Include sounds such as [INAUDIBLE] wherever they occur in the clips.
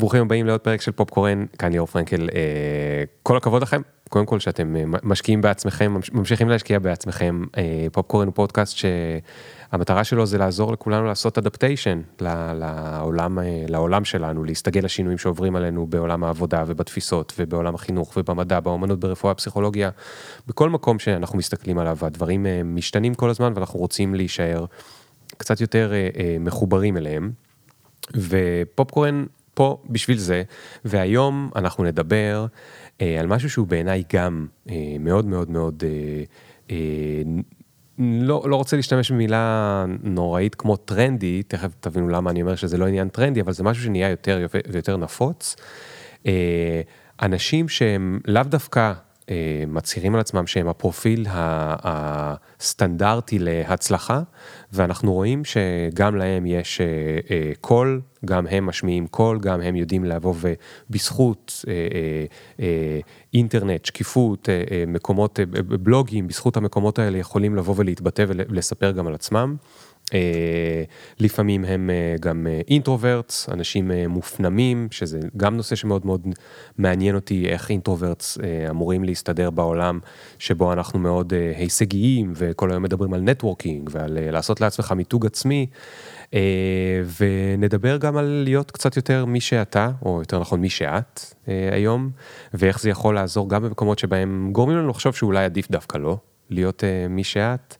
ברוכים הבאים לעוד פרק של פופקורן, כאן ליאור פרנקל, אה, כל הכבוד לכם, קודם כל שאתם אה, משקיעים בעצמכם, ממשיכים להשקיע בעצמכם, אה, פופקורן הוא פודקאסט שהמטרה שלו זה לעזור לכולנו לעשות אדפטיישן לעולם, לעולם שלנו, להסתגל לשינויים שעוברים עלינו בעולם העבודה ובתפיסות ובעולם החינוך ובמדע, באמנות, ברפואה, פסיכולוגיה, בכל מקום שאנחנו מסתכלים עליו, הדברים משתנים כל הזמן ואנחנו רוצים להישאר קצת יותר מחוברים אליהם. ופופקורן פה בשביל זה, והיום אנחנו נדבר אה, על משהו שהוא בעיניי גם אה, מאוד מאוד מאוד, אה, אה, לא, לא רוצה להשתמש במילה נוראית כמו טרנדי, תכף תבינו למה אני אומר שזה לא עניין טרנדי, אבל זה משהו שנהיה יותר ויותר נפוץ. אה, אנשים שהם לאו דווקא מצהירים על עצמם שהם הפרופיל הסטנדרטי להצלחה, ואנחנו רואים שגם להם יש אה, אה, קול, גם הם משמיעים קול, גם הם יודעים לבוא ובזכות אינטרנט, שקיפות, מקומות, בלוגים, בזכות המקומות האלה יכולים לבוא ולהתבטא ולספר גם על עצמם. אה, לפעמים הם אה, גם introverts, אה, אנשים מופנמים, שזה גם נושא שמאוד מאוד מעניין אותי, איך introverts אמורים להסתדר בעולם שבו אנחנו מאוד הישגיים וכל היום מדברים על נטוורקינג ועל לעשות לעצמך מיתוג עצמי. ונדבר גם על להיות קצת יותר מי שאתה, או יותר נכון מי שאת היום, ואיך זה יכול לעזור גם במקומות שבהם גורמים לנו לחשוב שאולי עדיף דווקא לא, להיות מי שאת.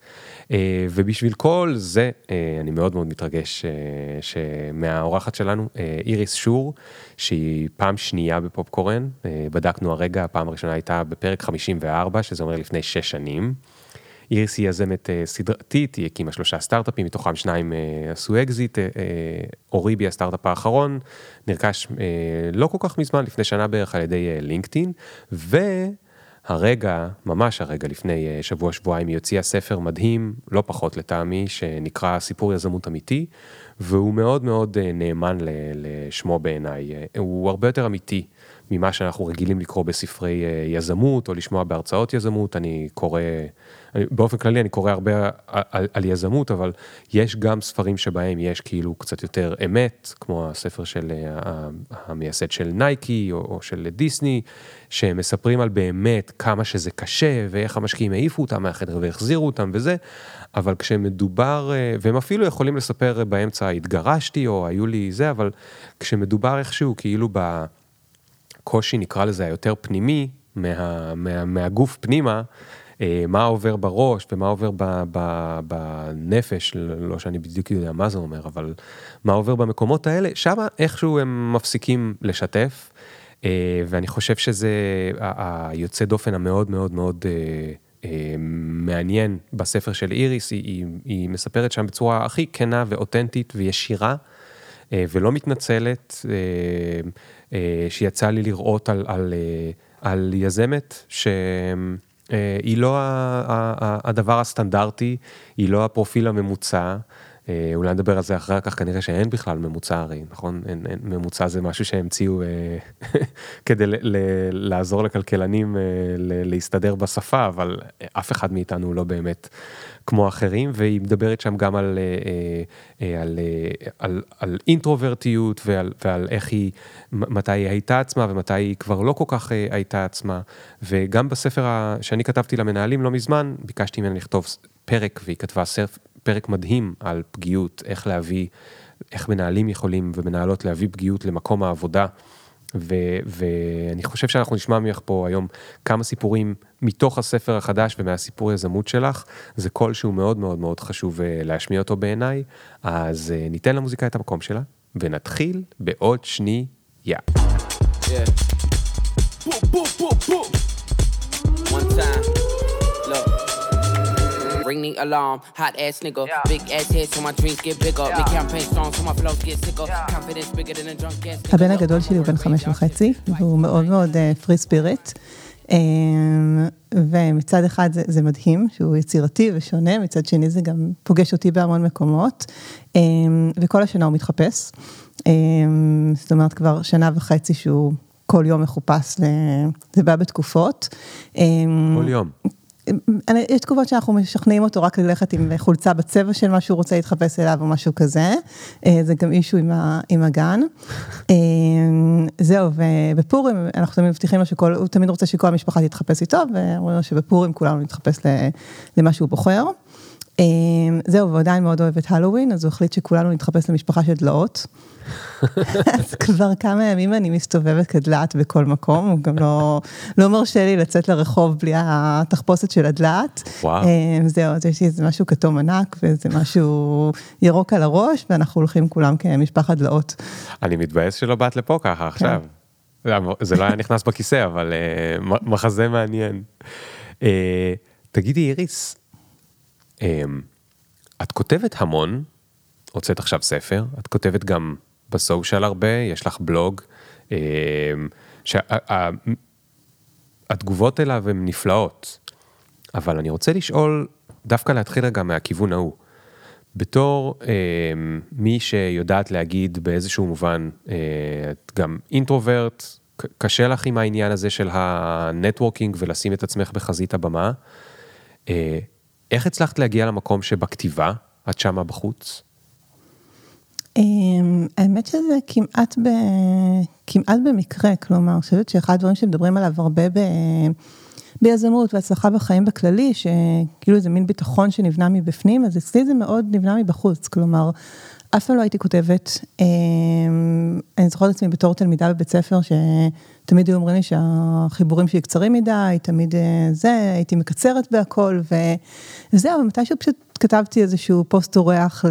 אה, ובשביל כל זה, אה, אני מאוד מאוד מתרגש אה, מהאורחת שלנו, איריס שור, שהיא פעם שנייה בפופקורן, בדקנו הרגע, הפעם הראשונה הייתה בפרק 54, שזה אומר לפני 6 שנים. איריס היא יזמת סדרתית, היא הקימה שלושה סטארט-אפים, מתוכם שניים עשו אקזיט, אוריבי הסטארט-אפ האחרון, נרכש לא כל כך מזמן, לפני שנה בערך על ידי לינקדאין, ו... הרגע, ממש הרגע לפני אה, שבוע-שבועיים, היא הוציאה ספר מדהים, לא פחות לטעמי, שנקרא סיפור יזמות אמיתי, והוא מאוד מאוד אה, נאמן לשמו בעיניי. אה, הוא הרבה יותר אמיתי ממה שאנחנו רגילים לקרוא בספרי יזמות, או לשמוע בהרצאות יזמות, אני קורא... באופן כללי אני קורא הרבה על, על, על יזמות, אבל יש גם ספרים שבהם יש כאילו קצת יותר אמת, כמו הספר של אה, המייסד של נייקי או, או של דיסני, שמספרים על באמת כמה שזה קשה ואיך המשקיעים העיפו אותם מהחדר והחזירו אותם וזה, אבל כשמדובר, אה, והם אפילו יכולים לספר באמצע התגרשתי או היו לי זה, אבל כשמדובר איכשהו כאילו בקושי נקרא לזה היותר פנימי, מה, מה, מהגוף פנימה, מה עובר בראש ומה עובר בנפש, לא שאני בדיוק יודע מה זה אומר, אבל מה עובר במקומות האלה, שם איכשהו הם מפסיקים לשתף, אה, ואני חושב שזה היוצא דופן המאוד מאוד מאוד אה, מעניין בספר של איריס, היא, היא מספרת שם בצורה הכי כנה ואותנטית וישירה. ולא מתנצלת, שיצא לי לראות על, על, על יזמת ש... אה, היא לא הדבר הסטנדרטי, היא לא הפרופיל הממוצע. אה, אולי נדבר על זה אחר כך, כנראה שאין בכלל ממוצע הרי, נכון? אין, אין, ממוצע זה משהו שהמציאו אה, [LAUGHS] כדי ל, ל, לעזור לכלכלנים ל, להסתדר בשפה, אבל אף אחד מאיתנו לא באמת כמו אחרים, והיא מדברת שם גם על, אה, אה, על, אה, על, על אינטרוברטיות ועל, ועל איך היא, מתי היא הייתה עצמה ומתי היא כבר לא כל כך אה, הייתה עצמה, וגם בספר שאני כתבתי למנהלים לא מזמן, ביקשתי ממנה לכתוב פרק, והיא כתבה סרט, פרק מדהים על פגיעות, איך להביא, איך מנהלים יכולים ומנהלות להביא פגיעות למקום העבודה. ואני חושב שאנחנו נשמע ממך פה היום כמה סיפורים מתוך הספר החדש ומהסיפור יזמות שלך, זה קול שהוא מאוד מאוד מאוד חשוב אה, להשמיע אותו בעיניי, אז אה, ניתן למוזיקה את המקום שלה, ונתחיל בעוד שנייה. Yeah. Ring the alarm. Hot ass nigga, yeah. big ass head so my dreams get bigger. Yeah. Big campaign songs so my flows get sicker. Yeah. Confidence bigger than a drunk ass. הבן הגדול שלי הוא בן חמש וחצי, והוא מאוד מאוד פרי ספיריט. ומצד אחד זה, זה מדהים שהוא יצירתי ושונה, מצד שני זה גם פוגש אותי בהמון מקומות, וכל השנה הוא מתחפש. זאת אומרת כבר שנה וחצי שהוא כל יום מחופש, זה בא בתקופות. כל יום. יש תקופות שאנחנו משכנעים אותו רק ללכת עם חולצה בצבע של מה שהוא רוצה להתחפש אליו או משהו כזה, אה, זה גם אישו עם, עם הגן. אה, זהו, ובפורים אנחנו תמיד מבטיחים לו שכל, הוא תמיד רוצה שכל המשפחה תתחפש איתו, ואומרים לו שבפורים כולנו נתחפש למה שהוא בוחר. זהו, והוא עדיין מאוד אוהב את הלואוין, אז הוא החליט שכולנו נתחפש למשפחה של דלאות. [LAUGHS] אז כבר כמה ימים אני מסתובבת כדלעת בכל מקום, הוא גם לא, לא מרשה לי לצאת לרחוב בלי התחפושת של הדלעת. וואו. זהו, אז יש לי איזה משהו כתום ענק ואיזה משהו ירוק על הראש, ואנחנו הולכים כולם כמשפחת דלאות. אני מתבאס שלא באת לפה ככה עכשיו. זה לא היה נכנס בכיסא, אבל מחזה מעניין. תגידי איריס, את כותבת המון, הוצאת עכשיו ספר, את כותבת גם בסושיאל הרבה, יש לך בלוג, שהתגובות אליו הן נפלאות, אבל אני רוצה לשאול, דווקא להתחיל רגע מהכיוון ההוא. בתור אה, מי שיודעת להגיד באיזשהו מובן, אה, את גם introvert, קשה לך עם העניין הזה של ה networking ולשים את עצמך בחזית הבמה. אה, איך הצלחת להגיע למקום שבכתיבה את שמה בחוץ? האמת שזה כמעט, ב... כמעט במקרה, כלומר, אני חושבת שאחד הדברים שמדברים עליו הרבה ב... ביזמות והצלחה בחיים בכללי, שכאילו איזה מין ביטחון שנבנה מבפנים, אז אצלי זה מאוד נבנה מבחוץ, כלומר, אף פעם לא הייתי כותבת. אני זוכרת את עצמי בתור תלמידה בבית ספר, שתמיד היו אומרים לי שהחיבורים שלי קצרים מדי, תמיד זה, הייתי מקצרת בהכל, וזהו, ומתישהו פשוט כתבתי איזשהו פוסט אורח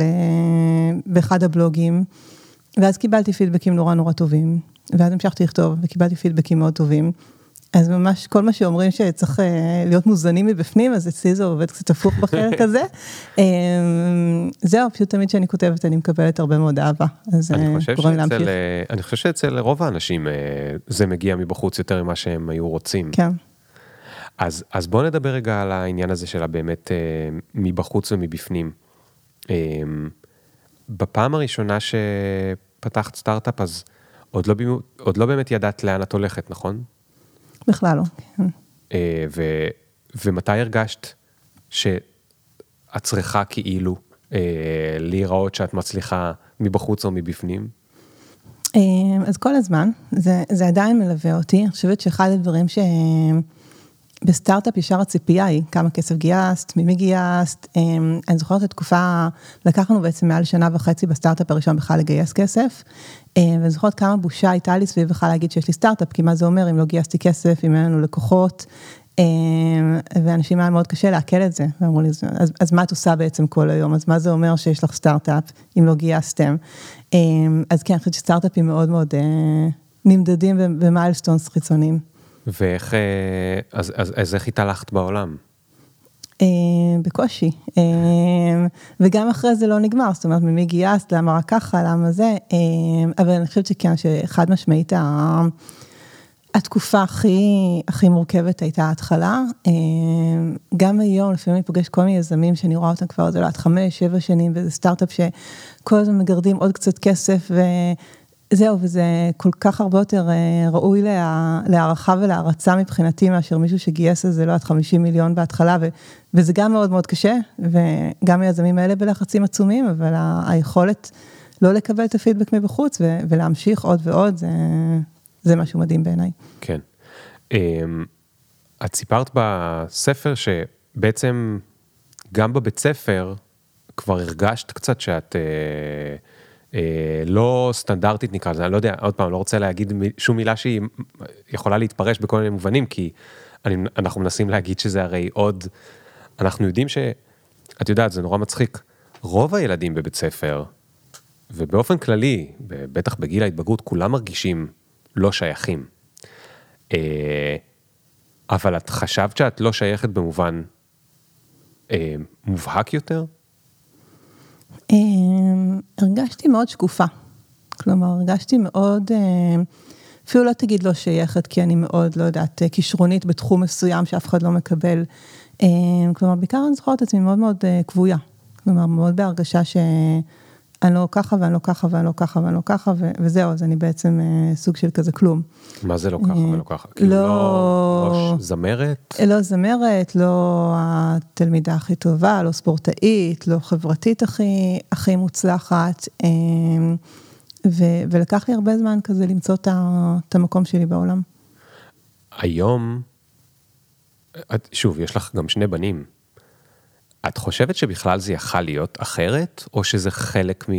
באחד הבלוגים, ואז קיבלתי פידבקים נורא נורא טובים, ואז המשכתי לכתוב וקיבלתי פידבקים מאוד טובים. אז ממש כל מה שאומרים שצריך להיות מוזנים מבפנים, אז אצלי זה עובד קצת הפוך בחלק [LAUGHS] הזה. זהו, פשוט תמיד כשאני כותבת אני מקבלת הרבה מאוד אהבה, אז קוראים להמשיך. אני חושב שאצל רוב האנשים זה מגיע מבחוץ יותר ממה שהם היו רוצים. כן. אז, אז בוא נדבר רגע על העניין הזה של הבאמת מבחוץ ומבפנים. בפעם הראשונה שפתחת סטארט-אפ, אז עוד לא, עוד לא באמת ידעת לאן את הולכת, נכון? בכלל לא. ו, ומתי הרגשת שאת צריכה כאילו להיראות שאת מצליחה מבחוץ או מבפנים? אז כל הזמן, זה, זה עדיין מלווה אותי, אני חושבת שאחד הדברים שבסטארט-אפ ישר הציפייה היא כמה כסף גייסת, ממי גייסת, אני זוכרת את התקופה, לקחנו בעצם מעל שנה וחצי בסטארט-אפ הראשון בכלל לגייס כסף, ואני זוכרת כמה בושה הייתה לי סביב בכלל להגיד שיש לי סטארט-אפ, כי מה זה אומר אם לא גייסתי כסף, אם אין לנו לקוחות, ואנשים היה מאוד קשה לעכל את זה, ואמרו לי, אז, אז מה את עושה בעצם כל היום, אז מה זה אומר שיש לך סטארט-אפ, אם לא גייסתם, אז כן, אני חושבת שסטארט-אפים מאוד מאוד נמדדים ב milestones חיצוניים. ואיך, אז, אז, אז איך התהלכת בעולם? בקושי, וגם אחרי זה לא נגמר, זאת אומרת, ממי גייסת, למה רק ככה, למה זה, אבל אני חושבת שכן, שחד משמעית, התקופה הכי, הכי מורכבת הייתה ההתחלה. גם היום, לפעמים אני פוגשת כל מיני יזמים שאני רואה אותם כבר, זה לא עד חמש, שבע שנים, וזה סטארט-אפ שכל הזמן מגרדים עוד קצת כסף, וזהו, וזה כל כך הרבה יותר ראוי להערכה ולהערצה מבחינתי, מאשר מישהו שגייס איזה לא עד 50 מיליון בהתחלה, וזה גם מאוד מאוד קשה, וגם היזמים האלה בלחצים עצומים, אבל היכולת לא לקבל את הפידבק מבחוץ ולהמשיך עוד ועוד, זה... זה משהו מדהים בעיניי. כן. את סיפרת בספר שבעצם גם בבית ספר כבר הרגשת קצת שאת אה, אה, לא סטנדרטית נקרא לזה, אני לא יודע, עוד פעם, לא רוצה להגיד שום מילה שהיא יכולה להתפרש בכל מיני מובנים, כי אני, אנחנו מנסים להגיד שזה הרי עוד, אנחנו יודעים ש... את יודעת, זה נורא מצחיק. רוב הילדים בבית ספר, ובאופן כללי, בטח בגיל ההתבגרות, כולם מרגישים לא שייכים. אבל את חשבת שאת לא שייכת במובן מובהק יותר? הרגשתי מאוד שקופה. כלומר, הרגשתי מאוד, אפילו לא תגיד לא שייכת, כי אני מאוד, לא יודעת, כישרונית בתחום מסוים שאף אחד לא מקבל. כלומר, בעיקר אני זוכרת את עצמי מאוד מאוד כבויה. כלומר, מאוד בהרגשה ש... אני לא ככה ואני לא ככה ואני לא ככה ואני לא ככה וזהו, אז אני בעצם סוג של כזה כלום. מה זה לא ככה ולא ככה? כאילו לא זמרת? לא זמרת, לא התלמידה הכי טובה, לא ספורטאית, לא חברתית הכי מוצלחת. ו- ולקח לי הרבה זמן כזה למצוא את המקום שלי בעולם. היום, את, שוב, יש לך גם שני בנים. את חושבת שבכלל זה יכל להיות אחרת, או שזה חלק מ...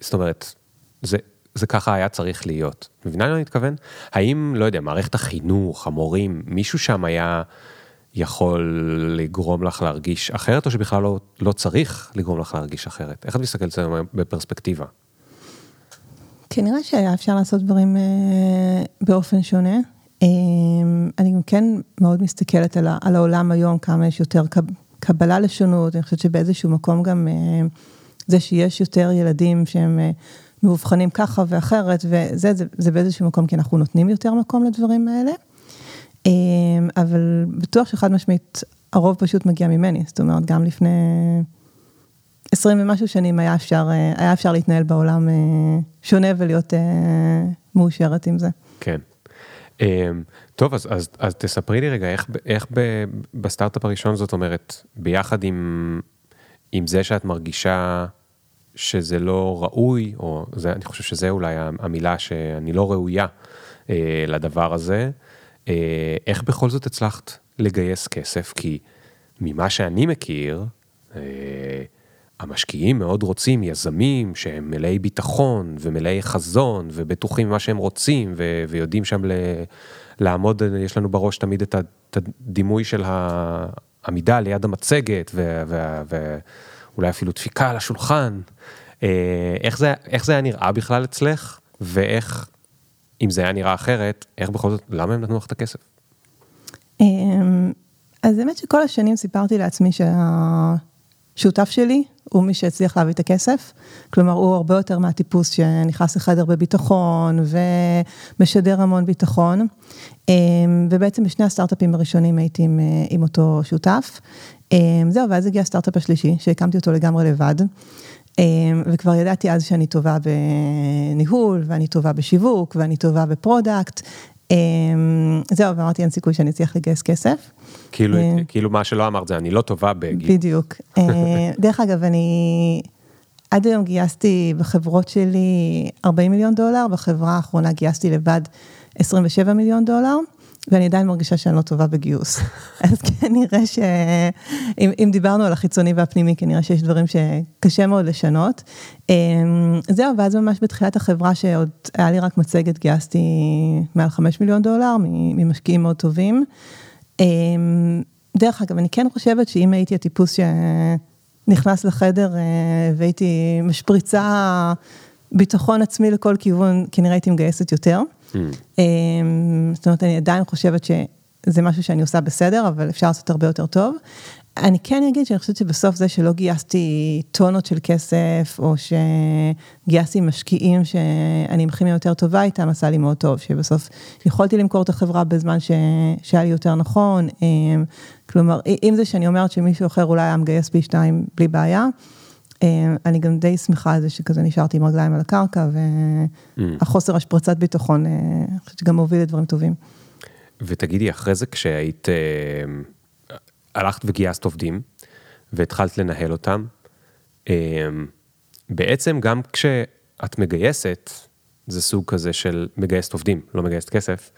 זאת אומרת, זה, זה ככה היה צריך להיות. מבינה מה אני מתכוון? האם, לא יודע, מערכת החינוך, המורים, מישהו שם היה יכול לגרום לך להרגיש אחרת, או שבכלל לא, לא צריך לגרום לך להרגיש אחרת? איך את מסתכלת על זה בפרספקטיבה? כנראה שהיה אפשר לעשות דברים אה, באופן שונה. אה, אני גם כן מאוד מסתכלת על, על העולם היום, כמה יש יותר קבלה לשונות, אני חושבת שבאיזשהו מקום גם אה, זה שיש יותר ילדים שהם אה, מאובחנים ככה ואחרת, וזה זה, זה באיזשהו מקום כי אנחנו נותנים יותר מקום לדברים האלה. אה, אבל בטוח שחד משמעית, הרוב פשוט מגיע ממני, זאת אומרת, גם לפני 20 ומשהו שנים היה אפשר, היה אפשר להתנהל בעולם שונה ולהיות מאושרת עם זה. כן. טוב, אז, אז, אז תספרי לי רגע, איך, איך בסטארט-אפ הראשון זאת אומרת, ביחד עם, עם זה שאת מרגישה שזה לא ראוי, או זה, אני חושב שזה אולי המילה שאני לא ראויה אה, לדבר הזה, אה, איך בכל זאת הצלחת לגייס כסף? כי ממה שאני מכיר, אה, המשקיעים מאוד רוצים יזמים שהם מלאי ביטחון ומלאי חזון ובטוחים במה שהם רוצים ו- ויודעים שם ל- לעמוד, יש לנו בראש תמיד את הדימוי של העמידה ליד המצגת ואולי אפילו דפיקה על השולחן. אה, איך זה, איך זה היה נראה בכלל אצלך ואיך, אם זה היה נראה אחרת, איך בכל זאת, למה הם נתנו לך את הכסף? אמ, אז האמת שכל השנים סיפרתי לעצמי שהשותף שלי הוא מי שהצליח להביא את הכסף, כלומר הוא הרבה יותר מהטיפוס שנכנס לחדר בביטחון ומשדר המון ביטחון, אמ, ובעצם בשני הסטארט-אפים הראשונים הייתי עם, עם אותו שותף. אמ, זהו, ואז הגיע הסטארט-אפ השלישי, שהקמתי אותו לגמרי לבד. אמ, וכבר ידעתי אז שאני טובה בניהול, ואני טובה בשיווק, ואני טובה ב product. זהו, ואמרתי, אין סיכוי שאני אצליח לגייס כסף. כאילו, אה, כאילו מה שלא אמרת זה, אני לא טובה בגיוס. בדיוק. [LAUGHS] אה, דרך אגב, אני עד היום גייסתי בחברות שלי 40 מיליון דולר, בחברה האחרונה גייסתי לבד 27 מיליון דולר. ואני עדיין מרגישה שאני לא טובה בגיוס. [LAUGHS] אז כנראה שאם דיברנו על החיצוני והפנימי, כנראה שיש דברים שקשה מאוד לשנות. אה, זהו, ואז ממש בתחילת החברה, שעוד היה לי רק מצגת, גייסתי מעל 5 מיליון דולר ממשקיעים מאוד טובים. אמ, דרך אגב, אני כן חושבת שאם הייתי הטיפוס שנכנס לחדר אה, והייתי משפריצה ביטחון עצמי לכל כיוון, כנראה הייתי מגייסת יותר. Mm. זאת אומרת, אני עדיין חושבת שזה משהו שאני עושה בסדר, אבל אפשר לעשות הרבה יותר טוב. אני כן אגיד שאני חושבת שבסוף זה שלא גייסתי טונות של כסף, או שגייסתי משקיעים שאני עם כימיה יותר טובה איתם, עשה לי מאוד טוב, שבסוף יכולתי למכור את החברה בזמן ש... שהיה לי יותר נכון. אמ, כלומר, אם זה שאני אומרת שמישהו אחר אולי היה מגייס פי שתיים בלי בעיה, אני גם די שמחה על זה שכזה נשארתי עם רגליים על הקרקע, והחוסר השפרצת ביטחון, אה, אני חושבת שגם מוביל לדברים טובים. ותגידי, אחרי זה כשהיית... אה, הלכת וגייסת עובדים, והתחלת לנהל אותם. בעצם גם כשאת מגייסת, זה סוג כזה של מגייסת עובדים, לא מגייסת כסף,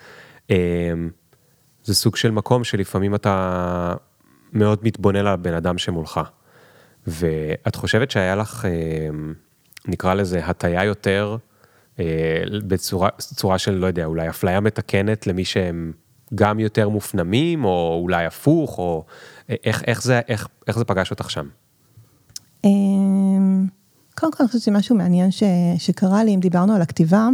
זה סוג של מקום שלפעמים אתה מאוד מתבונן על הבן אדם שמולך. ואת חושבת שהיה לך, אמ, נקרא לזה, הטיה יותר, אה, בצורה של, לא יודע, אולי אפליה מתקנת למי שהם גם יותר מופנמים, או אולי הפוך, או איך, איך, זה, איך, איך זה פגש אותך שם? קודם כל אני חושבת שמשהו מעניין ש, שקרה לי, אם דיברנו על הכתיבה,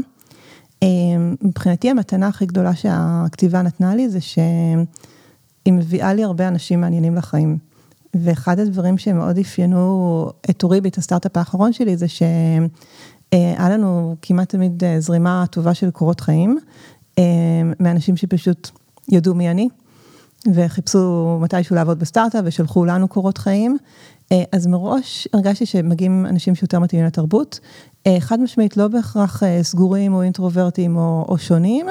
מבחינתי המתנה הכי גדולה שהכתיבה נתנה לי זה שהיא מביאה לי הרבה אנשים מעניינים לחיים. ואחד הדברים שמאוד אפיינו את אוריבי, את הסטארט-אפ האחרון שלי, זה שהיה לנו כמעט תמיד אה, זרימה טובה של קורות חיים, אמ, מאנשים שפשוט ידעו מי אני, וחיפשו מתישהו לעבוד בסטארט-אפ ושלחו לנו קורות חיים. אה, אז מראש הרגשתי שמגיעים אנשים שיותר מתאימים לתרבות, אה, חד משמעית לא בהכרח אה, סגורים או אינטרוברטים או, או שונים,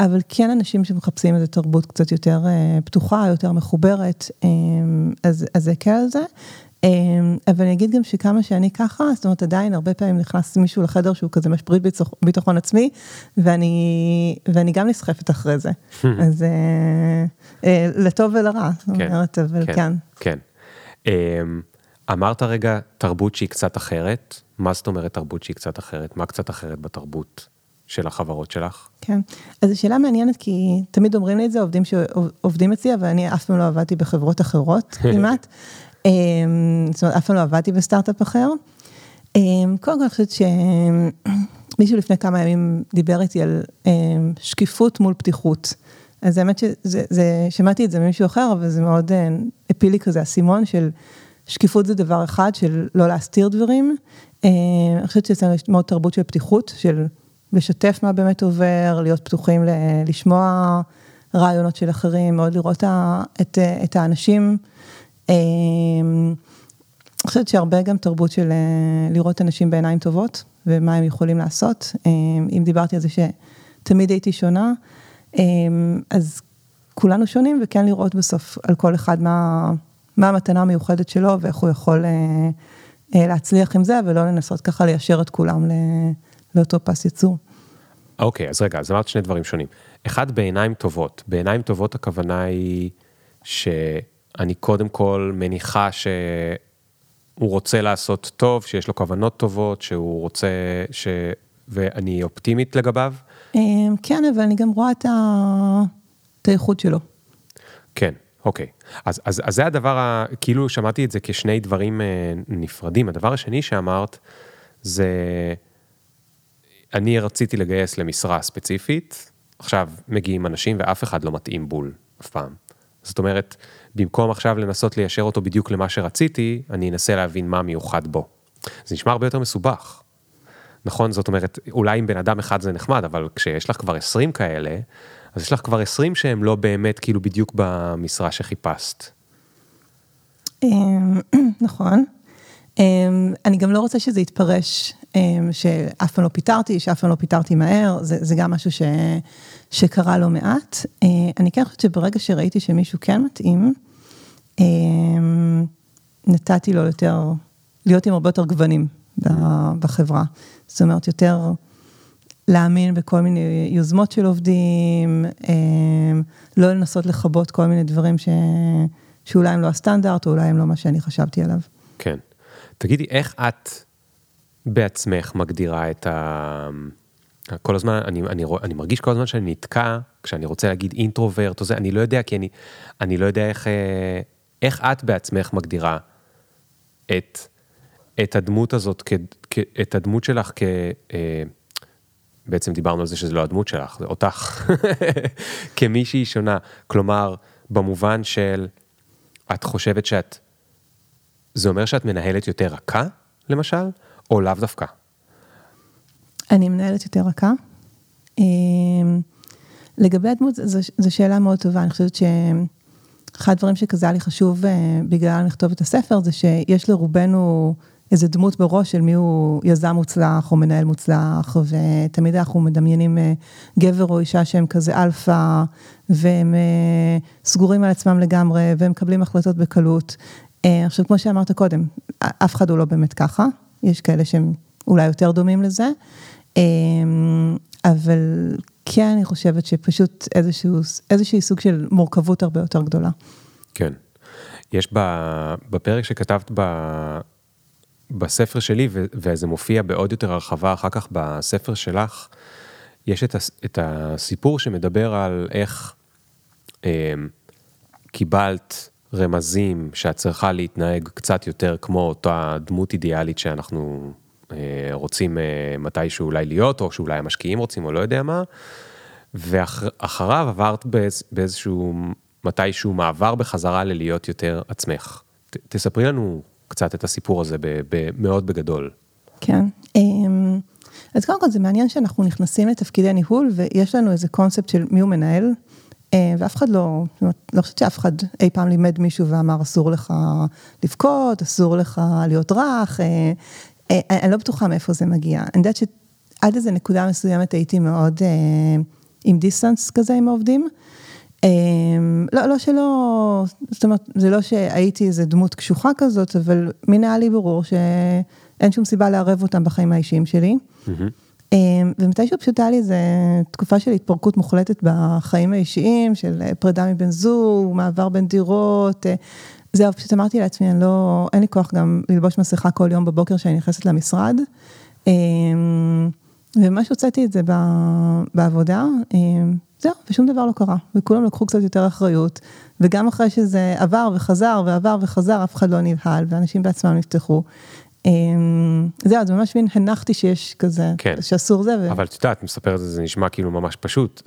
אבל כן אנשים שמחפשים איזו תרבות קצת יותר פתוחה, יותר מחוברת, אז, אז זה הקל על זה. אבל אני אגיד גם שכמה שאני ככה, זאת אומרת עדיין הרבה פעמים נכנס מישהו לחדר שהוא כזה משפריט ביטחון עצמי, ואני, ואני גם נסחפת אחרי זה. אז לטוב ולרע, זאת כן, אומרת, אבל כן. כן. כן. אמרת רגע תרבות שהיא קצת אחרת, מה זאת אומרת תרבות שהיא קצת אחרת? מה קצת אחרת בתרבות של החברות שלך? כן, אז זו שאלה מעניינת כי תמיד אומרים לי את זה עובדים שעובדים אצלי, אבל אני אף פעם לא עבדתי בחברות אחרות [LAUGHS] כמעט. אמ, זאת אומרת, אף פעם לא עבדתי בסטארט-אפ אחר. אמ, קודם כל אני חושבת שמישהו לפני כמה ימים דיבר איתי על אמ, שקיפות מול פתיחות. אז האמת ששמעתי את זה ממישהו אחר, אבל זה מאוד אה, הפיל לי כזה אסימון של שקיפות זה דבר אחד של לא להסתיר דברים. אני חושבת שאצלנו יש מאוד תרבות של פתיחות, של לשתף מה באמת עובר, להיות פתוחים לשמוע רעיונות של אחרים, מאוד לראות את, את האנשים. אה, אני חושבת שהרבה גם תרבות של אה, לראות אנשים בעיניים טובות, ומה הם יכולים לעשות. אם דיברתי על זה שתמיד הייתי שונה, אז כולנו שונים, וכן לראות בסוף על כל אחד מה... מה המתנה המיוחדת שלו ואיך הוא יכול אה, אה, להצליח עם זה, ולא לנסות ככה ליישר את כולם לאותו פס ייצור. אוקיי, okay, אז רגע, אז אמרת שני דברים שונים. אחד, בעיניים טובות. בעיניים טובות הכוונה היא שאני קודם כל מניחה שהוא רוצה לעשות טוב, שיש לו כוונות טובות, שהוא רוצה, ש... ואני אופטימית לגביו. אה, כן, אבל אני גם רואה את, ה... את האיכות שלו. כן, אוקיי, אז, אז, אז זה הדבר, ה, כאילו שמעתי את זה כשני דברים אה, נפרדים. הדבר השני שאמרת, זה, אני רציתי לגייס למשרה ספציפית, עכשיו מגיעים אנשים ואף אחד לא מתאים בול אף פעם. זאת אומרת, במקום עכשיו לנסות ליישר אותו בדיוק למה שרציתי, אני אנסה להבין מה מיוחד בו. זה נשמע הרבה יותר מסובך. נכון? זאת אומרת, אולי עם בן אדם אחד זה נחמד, אבל כשיש לך כבר 20 כאלה, אז יש לך כבר 20 שהם לא באמת כאילו בדיוק במשרה שחיפשת. אמ, [CLEARS THROAT] נכון. אמ, אני גם לא רוצה שזה יתפרש שאף פעם לא פיטרתי, שאף פעם לא פיטרתי מהר, זה, זה גם משהו ש, שקרה לא מעט. אה, אני כן חושבת שברגע שראיתי שמישהו כן מתאים, נתתי לו יותר, להיות עם הרבה יותר גוונים בחברה. זאת אומרת, יותר להאמין בכל מיני יוזמות של עובדים, אמ, לא לנסות לכבות כל מיני דברים ש... שאולי הם לא הסטנדרט, או אולי הם לא מה שאני חשבתי עליו. כן. תגידי, איך את בעצמך מגדירה את ה... כל הזמן, אני, אני, אני מרגיש כל הזמן שאני נתקע, כשאני רוצה להגיד אינטרוברט או זה, אני לא יודע, כי אני, אני לא יודע איך, אה, איך את בעצמך מגדירה את, את הדמות הזאת, כ, כ, את הדמות שלך כ... אה, בעצם דיברנו על זה שזה לא הדמות שלך, זה אותך, [LAUGHS] כמישהי שונה. כלומר, במובן של, את חושבת שאת, זה אומר שאת מנהלת יותר רכה, למשל, או לאו דווקא? אני מנהלת יותר רכה. אמ, לגבי הדמות, זו שאלה מאוד טובה, אני חושבת שאחד הדברים שכזה היה לי חשוב אה, בגלל לכתוב את הספר, זה שיש לרובנו איזה דמות בראש של מי הוא יזם מוצלח או מנהל מוצלח, ותמיד אנחנו מדמיינים אה, גבר או אישה שהם כזה אלפא, והם אה, סגורים על עצמם לגמרי, והם מקבלים החלטות בקלות. עכשיו, כמו שאמרת קודם, אף אחד הוא לא באמת ככה, יש כאלה שהם אולי יותר דומים לזה, אבל כן, אני חושבת שפשוט איזשהו, איזשהו סוג של מורכבות הרבה יותר גדולה. כן. יש בפרק שכתבת ב... בספר שלי, וזה מופיע בעוד יותר הרחבה אחר כך בספר שלך, יש את הסיפור שמדבר על איך אה, קיבלת רמזים שאת צריכה להתנהג קצת יותר כמו אותה דמות אידיאלית שאנחנו אה, רוצים אה, מתישהו אולי להיות, או שאולי המשקיעים רוצים, או לא יודע מה, ואחריו ואחר, עברת באיז, באיזשהו, מתישהו מעבר בחזרה ללהיות יותר עצמך. ת, תספרי לנו קצת את הסיפור הזה מאוד בגדול. כן. אמ, אז קודם כל זה מעניין שאנחנו נכנסים לתפקידי ניהול ויש לנו איזה קונספט של מי הוא מנהל, ואף אחד לא, לא חושבת שאף אחד אי פעם לימד מישהו ואמר אסור לך לבכות, אסור לך להיות רך, אה, אה, אני לא בטוחה מאיפה זה מגיע. אני יודעת שעד איזה נקודה מסוימת הייתי מאוד עם דיסטנס כזה עם העובדים. לא, לא שלא, זאת אומרת, זה לא שהייתי איזה דמות קשוחה כזאת, אבל מן היה לי ברור שאין שום סיבה לערב אותם בחיים האישיים שלי. ומתישהו פשוט היה לי איזה תקופה של התפרקות מוחלטת בחיים האישיים, של פרידה מבן זוג, מעבר בין דירות. זהו, פשוט אמרתי לעצמי, אני לא, אין לי כוח גם ללבוש מסכה כל יום בבוקר שאני נכנסת למשרד. וממש הוצאתי את זה בעבודה, זהו, ושום דבר לא קרה, וכולם לקחו קצת יותר אחריות, וגם אחרי שזה עבר וחזר ועבר וחזר, אף אחד לא נבהל, ואנשים בעצמם נפתחו. זהו, אז ממש מין הנחתי שיש כזה, כן. שאסור זה. ו... אבל את יודעת, מספר את זה, זה נשמע כאילו ממש פשוט.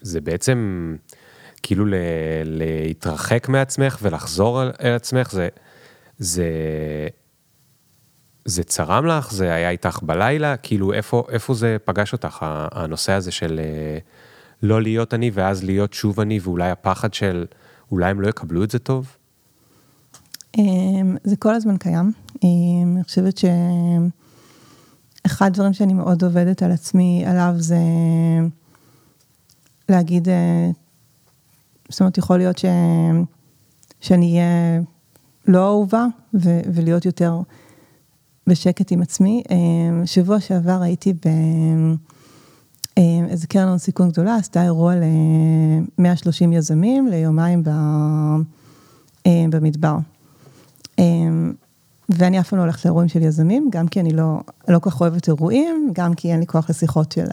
זה בעצם כאילו ל... להתרחק מעצמך ולחזור אל עצמך, זה, זה, זה צרם לך, זה היה איתך בלילה, כאילו איפה, איפה זה פגש אותך, הנושא הזה של אה, לא להיות אני ואז להיות שוב אני, ואולי הפחד של אולי הם לא יקבלו את זה טוב? אמ, זה כל הזמן קיים. אמ, אני חושבת שאחד הדברים שאני מאוד עובדת על עצמי עליו זה להגיד, אה, זאת אומרת, יכול להיות ש... שאני אהיה לא אהובה ו... ולהיות יותר בשקט עם עצמי. אמ, שבוע שעבר הייתי באיזה קרן הון סיכון גדולה, עשתה אירוע ל-130 יזמים ליומיים ב... במדבר. ואני אף פעם לא הולכת לאירועים של יזמים, גם כי אני לא, לא כל כך אוהבת אירועים, גם כי אין לי כוח לשיחות של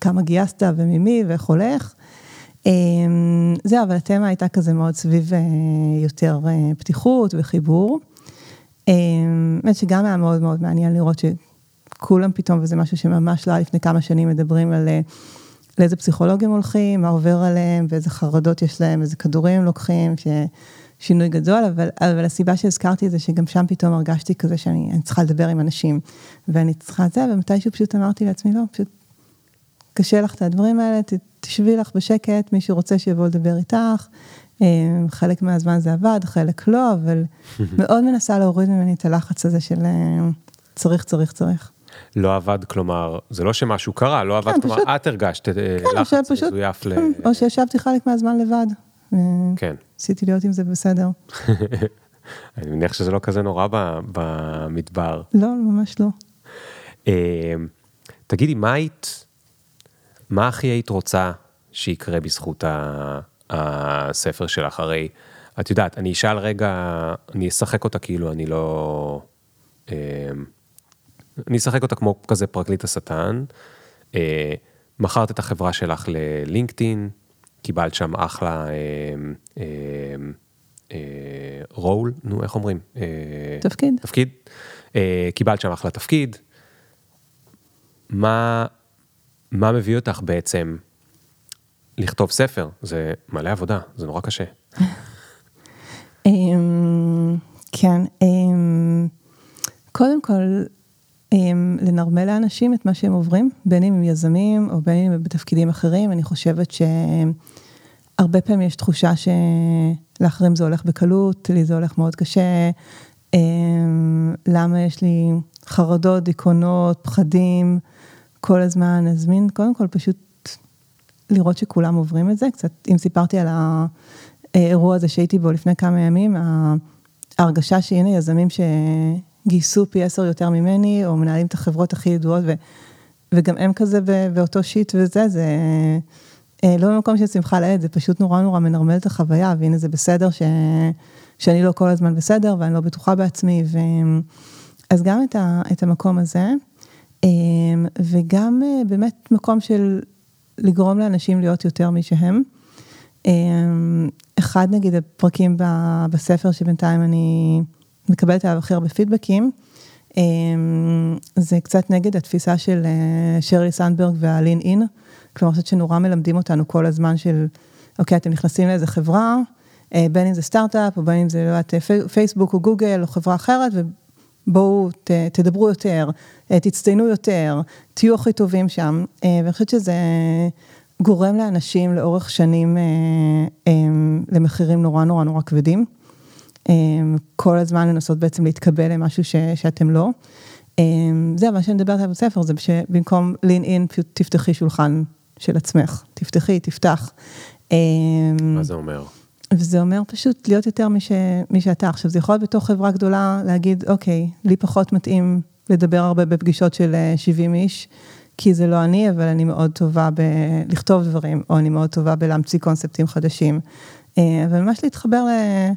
כמה גייסת וממי ואיך הולך. אמ, זהו, אבל התמה הייתה כזה מאוד סביב אה, יותר אה, פתיחות וחיבור. אמ, האמת שגם היה מאוד מאוד מעניין לראות שכולם פתאום, וזה משהו שממש לא היה לפני כמה שנים, מדברים על אה, לאיזה פסיכולוגים הולכים, מה עובר עליהם, ואיזה חרדות יש להם, איזה כדורים לוקחים, ש... שינוי גדול, אבל, אבל הסיבה שהזכרתי זה שגם שם פתאום הרגשתי כזה שאני צריכה לדבר עם אנשים, ואני צריכה את זה, ומתישהו פשוט אמרתי לעצמי, לא, פשוט קשה לך את הדברים האלה, תשבי לך בשקט, מי שרוצה שיבוא לדבר איתך. אה, חלק מהזמן זה עבד, חלק לא, אבל [LAUGHS] מאוד מנסה להוריד ממני את הלחץ הזה של אה, צריך, צריך, צריך. לא עבד, כלומר, זה לא שמשהו קרה, לא עבד, כן, כלומר, פשוט, את הרגשת אה, כן, לחץ מזויף ל... או שישבתי חלק מהזמן לבד. כן. ניסיתי להיות עם זה בסדר. [LAUGHS] אני מניח שזה לא כזה נורא במדבר. לא, ממש לא. תגידי, מה היית, מה הכי היית רוצה שיקרה בזכות הספר שלך? הרי, את יודעת, אני אשאל רגע, אני אשחק אותה כאילו אני לא... אני אשחק אותה כמו כזה פרקליט השטן. מכרת את החברה שלך ללינקדאין, קיבלת שם אחלה רול, נו, איך אומרים? תפקיד. תפקיד. קיבלת שם אחלה תפקיד. מה, מה מביא אותך בעצם לכתוב ספר? זה מלא עבודה, זה נורא קשה. [LAUGHS] כן, קודם כל, לנרמל לאנשים את מה שהם עוברים, בין אם הם יזמים או בין אם הם בתפקידים אחרים, אני חושבת שהרבה פעמים יש תחושה שלאחרים זה הולך בקלות, לי זה הולך מאוד קשה, למה יש לי חרדות, דיכאונות, פחדים כל הזמן, אז מין, קודם כל פשוט לראות שכולם עוברים את זה, קצת, אם סיפרתי על האירוע הזה שהייתי בו לפני כמה ימים, ההרגשה שהנה יזמים שגייסו פי עשר יותר ממני, או מנהלים את החברות הכי ידועות, ו, וגם הם כזה באותו שיט וזה, זה אה, לא במקום של שמחה לאיד, זה פשוט נורא נורא מנרמל את החוויה, והנה זה בסדר ש, שאני לא כל הזמן בסדר, ואני לא בטוחה בעצמי, ו... אז גם את, ה, את המקום הזה, אה, וגם אה, באמת מקום של לגרום לאנשים להיות יותר מי שהם. אחד נגיד הפרקים בספר שבינתיים אני מקבלת עליו הכי הרבה פידבקים, זה קצת נגד התפיסה של שרלי סנדברג והלין אין, כלומר, אני חושבת שנורא מלמדים אותנו כל הזמן של, אוקיי, אתם נכנסים לאיזה חברה, בין אם זה סטארט-אפ, או בין אם זה, לא יודעת, פייסבוק או גוגל, או חברה אחרת, ובואו ת, תדברו יותר, תצטיינו יותר, תהיו הכי טובים שם, ואני חושבת שזה גורם לאנשים לאורך שנים למחירים נורא נורא נורא כבדים. כל הזמן לנסות בעצם להתקבל למשהו ש, שאתם לא. זה מה שאני מדברת עליו בספר, זה שבמקום lean in, פשוט תפתחי שולחן של עצמך, תפתחי, תפתח. מה זה אומר? וזה אומר פשוט להיות יותר מי, ש... מי שאתה. עכשיו, זה יכול להיות בתוך חברה גדולה להגיד, אוקיי, לי פחות מתאים לדבר הרבה בפגישות של 70 איש, כי זה לא אני, אבל אני מאוד טובה בלכתוב דברים, או אני מאוד טובה בלהמציא קונספטים חדשים. אבל ממש להתחבר למה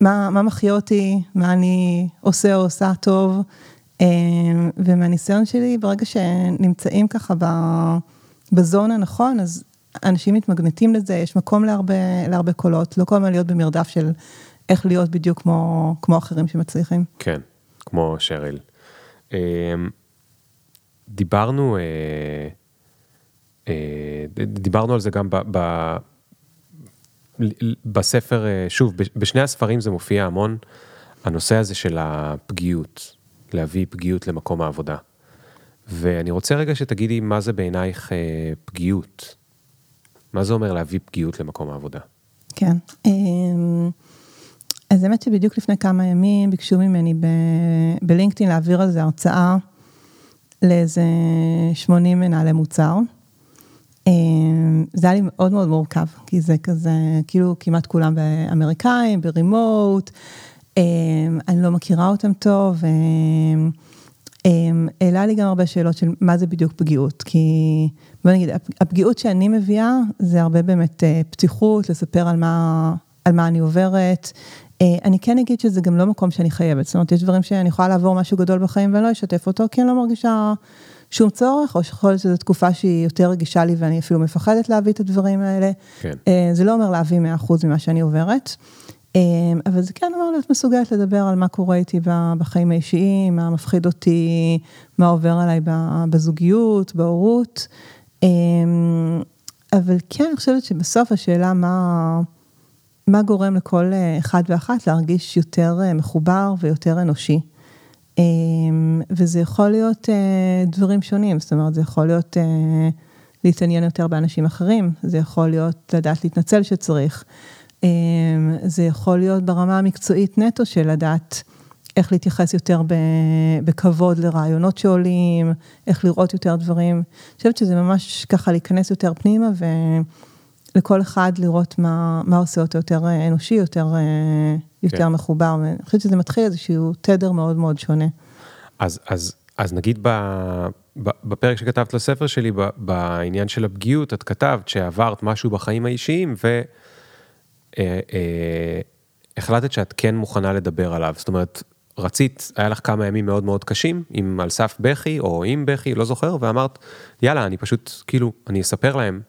מה מחיה אותי, מה אני עושה או עושה טוב, ומהניסיון שלי, ברגע שנמצאים ככה בזון הנכון, אז אנשים מתמגנטים לזה, יש מקום להרבה, להרבה קולות, לא כל הזמן להיות במרדף של איך להיות בדיוק כמו, כמו אחרים שמצליחים. כן, כמו שריל. אמ, דיברנו, אה, אה, דיברנו על זה גם ב, ב, בספר, אה, שוב, בשני הספרים זה מופיע המון, הנושא הזה של הפגיעות, להביא פגיעות למקום העבודה. ואני רוצה רגע שתגידי מה זה בעינייך פגיעות. מה זה אומר להביא פגיעות למקום העבודה? כן. אמ, אז האמת שבדיוק לפני כמה ימים ביקשו ממני בלינקדאין להעביר על זה הרצאה לאיזה 80 מנהלי מוצר. אמ, זה היה לי מאוד מאוד מורכב, כי זה כזה, כאילו כמעט כולם באמריקאים, ברימוט, אמ, אני לא מכירה אותם טוב. העלה לי גם הרבה שאלות של מה זה בדיוק פגיעות, כי בוא נגיד, הפגיעות שאני מביאה זה הרבה באמת אה, פתיחות, לספר על מה, על מה אני עוברת. אה, אני כן אגיד שזה גם לא מקום שאני חייבת, זאת אומרת, יש דברים שאני יכולה לעבור משהו גדול בחיים ואני לא אשתף אותו, כי אני לא מרגישה שום צורך, או שיכול להיות שזו תקופה שהיא יותר רגישה לי ואני אפילו מפחדת להביא את הדברים האלה. כן. אה, זה לא אומר להביא 100% ממה שאני עוברת. אמ, אבל זה כן אמור להיות מסוגלת לדבר על מה קורה איתי בחיים האישיים, מה מפחיד אותי, מה עובר עליי בזוגיות, בהורות. אמ, אבל כן, אני חושבת שבסוף השאלה מה, מה גורם לכל אה, אחד ואחת להרגיש יותר אה, מחובר ויותר אנושי. אמ, וזה יכול להיות אה, דברים שונים, זאת אומרת, זה יכול להיות להתעניין יותר באנשים אחרים, זה יכול להיות לדעת להתנצל שצריך. אמ, זה יכול להיות ברמה המקצועית נטו של לדעת איך להתייחס יותר בכבוד לרעיונות שעולים, איך לראות יותר דברים. אני חושבת שזה ממש ככה להיכנס יותר פנימה ולכל אחד לראות מה, מה עושה אותו יותר אנושי, יותר, יותר כן. מחובר. ואני חושבת שזה מתחיל איזשהו תדר מאוד מאוד שונה. אז, אז, אז נגיד ב, ב, בפרק שכתבת לספר שלי, ב, בעניין של הפגיעות, את כתבת שעברת משהו בחיים האישיים ו... אה, אה, החלטת שאת כן מוכנה לדבר עליו, זאת אומרת, רצית, היה לך כמה ימים מאוד מאוד קשים, עם על סף בכי או עם בכי, לא זוכר, ואמרת, יאללה, אני פשוט, כאילו, אני אספר להם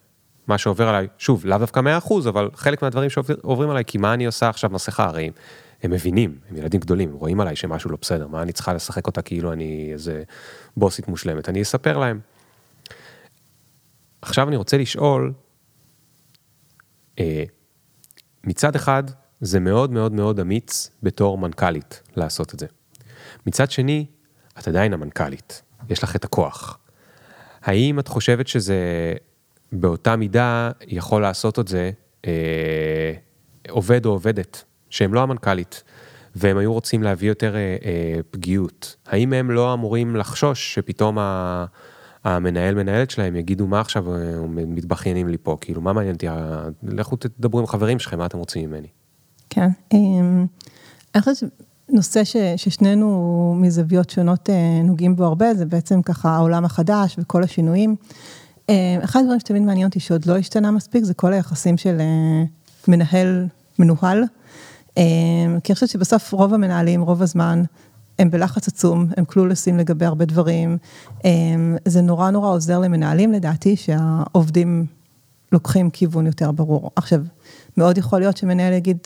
מה שעובר עליי, שוב, לאו דווקא 100%, אבל חלק מהדברים שעוברים עליי, כי מה אני עושה עכשיו מסכה, הרי הם מבינים, הם ילדים גדולים, הם רואים עליי שמשהו לא בסדר, מה אני צריכה לשחק אותה כאילו אני איזה בוסית מושלמת, אני אספר להם. עכשיו אני רוצה לשאול, אה, מצד אחד, זה מאוד מאוד מאוד אמיץ בתור מנכ"לית לעשות את זה. מצד שני, את עדיין המנכ"לית, יש לך את הכוח. האם את חושבת שזה באותה מידה יכול לעשות את זה אה, עובד או עובדת, שהם לא המנכ"לית, והם היו רוצים להביא יותר אה, אה, פגיעות? האם הם לא אמורים לחשוש שפתאום ה... המנהל מנהלת שלהם יגידו מה עכשיו אה, מתבכיינים לי פה, כאילו מה מעניין אותי, לכו תדברו עם חברים שלכם, מה אתם רוצים ממני? כן, אמ, אני חושבת שנושא ששנינו מזוויות שונות אה, נוגעים בו הרבה, זה בעצם ככה העולם החדש וכל השינויים. אה, אחד הדברים שתמיד מעניין אותי שעוד לא השתנה מספיק, זה כל היחסים של מנהל מנוהל. כי אני חושבת שבסוף רוב המנהלים, רוב הזמן, הם בלחץ עצום, הם קלולסים לגבי הרבה דברים. זה נורא נורא עוזר למנהלים לדעתי, שהעובדים לוקחים כיוון יותר ברור. עכשיו, מאוד יכול להיות שמנהל יגיד,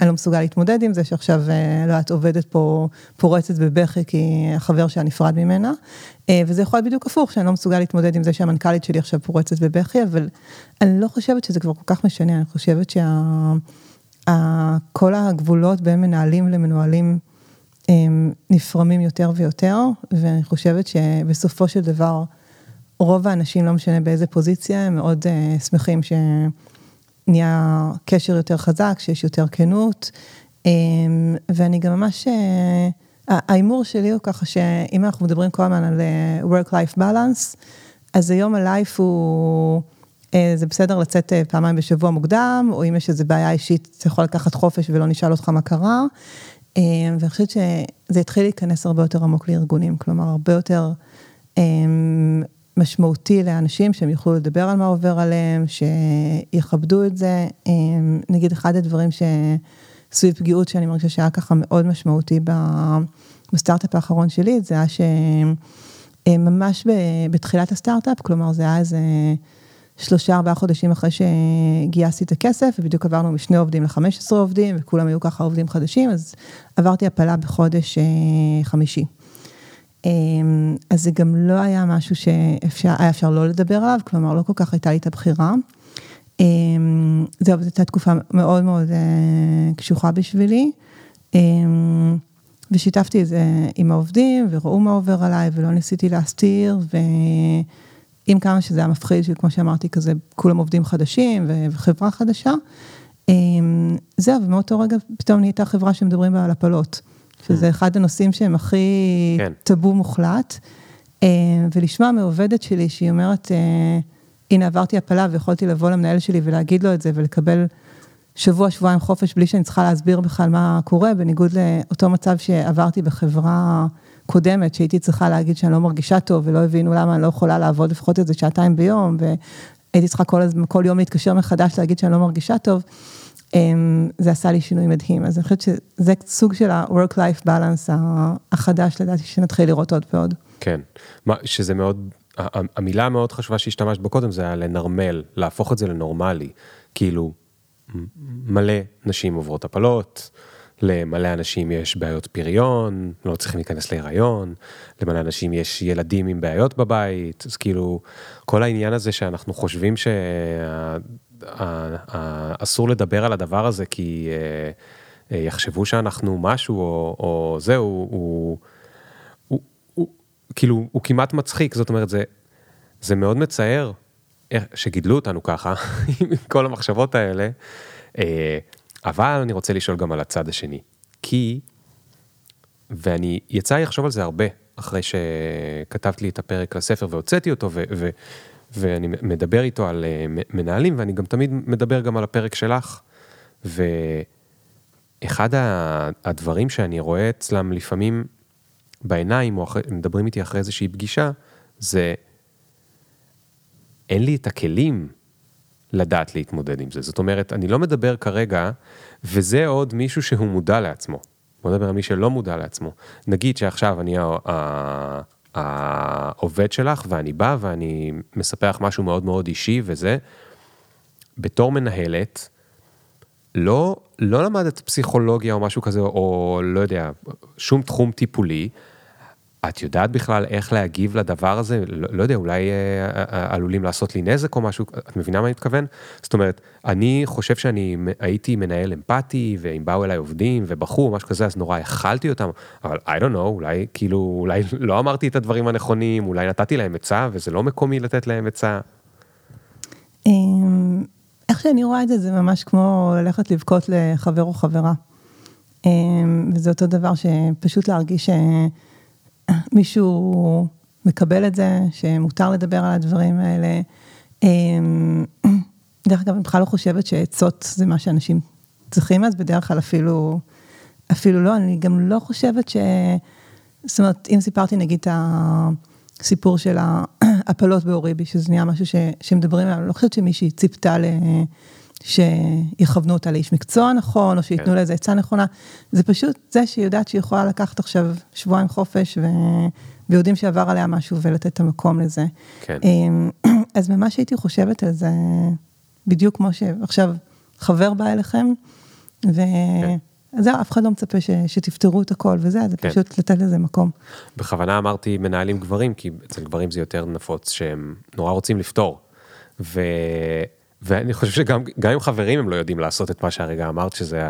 אני לא מסוגל להתמודד עם זה, שעכשיו, אה, לא יודעת, עובדת פה פורצת בבכי כי החבר שלה נפרד ממנה. אה, וזה יכול להיות בדיוק הפוך, שאני לא מסוגל להתמודד עם זה שהמנכ"לית שלי עכשיו פורצת בבכי, אבל אני לא חושבת שזה כבר כל כך משנה, אני חושבת שכל הגבולות בין מנהלים למנוהלים, נפרמים יותר ויותר, ואני חושבת שבסופו של דבר, רוב האנשים, לא משנה באיזה פוזיציה, הם מאוד uh, שמחים שנהיה קשר יותר חזק, שיש יותר כנות, um, ואני גם ממש, uh, ההימור שלי הוא ככה שאם אנחנו מדברים כל הזמן על uh, work-life balance, אז היום הלייף הוא זה בסדר לצאת פעמיים בשבוע מוקדם, או אם יש איזו בעיה אישית, אתה יכול לקחת חופש ולא נשאל אותך מה קרה. ואני חושבת שזה התחיל להיכנס הרבה יותר עמוק לארגונים, כלומר, הרבה יותר משמעותי לאנשים, שהם יוכלו לדבר על מה עובר עליהם, שיכבדו את זה. נגיד, אחד הדברים שסביב פגיעות, שאני מרגישה שהיה ככה מאוד משמעותי בסטארט-אפ האחרון שלי, זה היה שממש בתחילת הסטארט-אפ, כלומר, זה היה איזה שלושה, ארבעה חודשים אחרי שגייסתי את הכסף, ובדיוק עברנו משני עובדים ל-15 עובדים, וכולם היו ככה עובדים חדשים, אז עברתי הפלה בחודש חמישי. אז זה גם לא היה משהו שהיה אפשר לא לדבר עליו, כלומר, לא כל כך הייתה לי את הבחירה. זהו, זו הייתה תקופה מאוד מאוד קשוחה בשבילי. ושיתפתי את זה עם העובדים, וראו מה עובר עליי, ולא ניסיתי להסתיר, ועם כמה שזה היה מפחיד, שכמו שאמרתי, כזה, כולם עובדים חדשים וחברה חדשה. זהו, ומאותו רגע פתאום נהייתה חברה שמדברים בה על הפלות. שזה אחד הנושאים שהם הכי כן. טאבו מוחלט, ולשמוע מעובדת שלי שהיא אומרת, הנה עברתי הפלה ויכולתי לבוא למנהל שלי ולהגיד לו את זה ולקבל שבוע, שבועיים חופש בלי שאני צריכה להסביר בכלל מה קורה, בניגוד לאותו מצב שעברתי בחברה קודמת, שהייתי צריכה להגיד שאני לא מרגישה טוב ולא הבינו למה אני לא יכולה לעבוד לפחות איזה שעתיים ביום, והייתי צריכה כל, כל יום להתקשר מחדש להגיד שאני לא מרגישה טוב. זה עשה לי שינוי מדהים, אז אני חושבת שזה סוג של ה-work-life balance החדש, לדעתי, שנתחיל לראות עוד ועוד. כן, שזה מאוד, המילה המאוד חשובה שהשתמשת בה קודם, זה היה לנרמל, להפוך את זה לנורמלי, כאילו, מלא נשים עוברות הפלות, למלא אנשים יש בעיות פריון, לא צריכים להיכנס להיריון, למלא אנשים יש ילדים עם בעיות בבית, אז כאילו, כל העניין הזה שאנחנו חושבים שה... אסור לדבר על הדבר הזה כי אה, אה, יחשבו שאנחנו משהו או, או זהו, הוא, הוא, הוא, הוא, כאילו, הוא כמעט מצחיק, זאת אומרת, זה, זה מאוד מצער שגידלו אותנו ככה, [LAUGHS] עם כל המחשבות האלה, אה, אבל אני רוצה לשאול גם על הצד השני, כי, ואני, יצא לי לחשוב על זה הרבה, אחרי שכתבתי לי את הפרק לספר והוצאתי אותו, ו, ו, ואני מדבר איתו על אה, מנהלים, ואני גם תמיד מדבר גם על הפרק שלך. ואחד הדברים שאני רואה אצלם לפעמים בעיניים, או אחרי, מדברים איתי אחרי איזושהי פגישה, זה אין לי את הכלים לדעת להתמודד עם זה. זאת אומרת, אני לא מדבר כרגע, וזה עוד מישהו שהוא מודע לעצמו. בוא נדבר על מי שלא מודע לעצמו. נגיד שעכשיו אני העובד שלך ואני בא ואני מספח משהו מאוד מאוד אישי וזה, בתור מנהלת, לא, לא למדת פסיכולוגיה או משהו כזה, או לא יודע, שום תחום טיפולי, את יודעת בכלל איך להגיב לדבר הזה? לא, לא יודע, אולי אה, אה, אה, עלולים לעשות לי נזק או משהו, את מבינה מה אני מתכוון? זאת אומרת, אני חושב שאני הייתי מנהל אמפתי, ואם באו אליי עובדים ובחור, משהו כזה, אז נורא הכלתי אותם, אבל I don't know, אולי כאילו, אולי [LAUGHS] לא אמרתי את הדברים הנכונים, אולי נתתי להם עצה, וזה לא מקומי לתת להם עצה. אמ, איך שאני רואה את זה, זה ממש כמו ללכת לבכות לחבר או חברה. אמ, וזה אותו דבר שפשוט להרגיש ש... מישהו מקבל את זה, שמותר לדבר על הדברים האלה. אמ, דרך אגב, אני בכלל לא חושבת שעצות זה מה שאנשים צריכים, אז בדרך כלל אפילו, אפילו לא, אני גם לא חושבת ש... זאת אומרת, אם סיפרתי נגיד את הסיפור של ההפלות [CLEARS THROAT] באוריבי, שזה נהיה משהו ש, שמדברים עליו, אני לא חושבת שמישהי ציפתה ל... שיכוונו אותה לאיש מקצוע נכון, או שייתנו כן. לה איזה עצה נכונה. זה פשוט זה שהיא יודעת שהיא יכולה לקחת עכשיו שבועיים חופש, ו... ויודעים שעבר עליה משהו ולתת את המקום לזה. כן. אמ, [CLEARS THROAT] אז ממש הייתי חושבת על זה, בדיוק כמו שעכשיו חבר בא אליכם, וזהו, כן. אף אחד לא מצפה ש, שתפתרו את הכל וזה, זה כן. פשוט לתת לזה מקום. בכוונה אמרתי מנהלים גברים, כי אצל גברים זה יותר נפוץ שהם נורא רוצים לפתור. ו... ואני חושב שגם עם חברים הם לא יודעים לעשות את מה שהרגע אמרת, שזה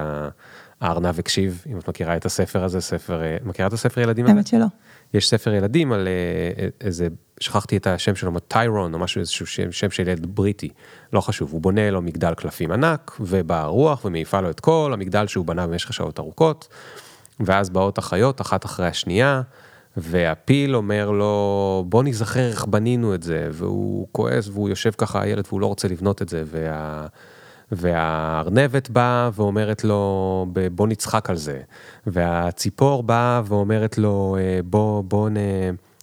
הארנב הקשיב, אם את מכירה את הספר הזה, ספר, אה, מכירה את הספר ילדים? האמת שלא. יש ספר ילדים על אה, איזה, שכחתי את השם שלו, טיירון או משהו, איזשהו שם, שם של ילד בריטי, לא חשוב, הוא בונה לו מגדל קלפים ענק, ובאה רוח ומעיפה לו את כל המגדל שהוא בנה במשך שעות ארוכות, ואז באות החיות, אחת אחרי השנייה, והפיל אומר לו, בוא נזכר איך בנינו את זה, והוא כועס והוא יושב ככה הילד והוא לא רוצה לבנות את זה, וה... והארנבת באה ואומרת לו, בוא נצחק על זה, והציפור באה ואומרת לו, אה, בוא, בוא, נ...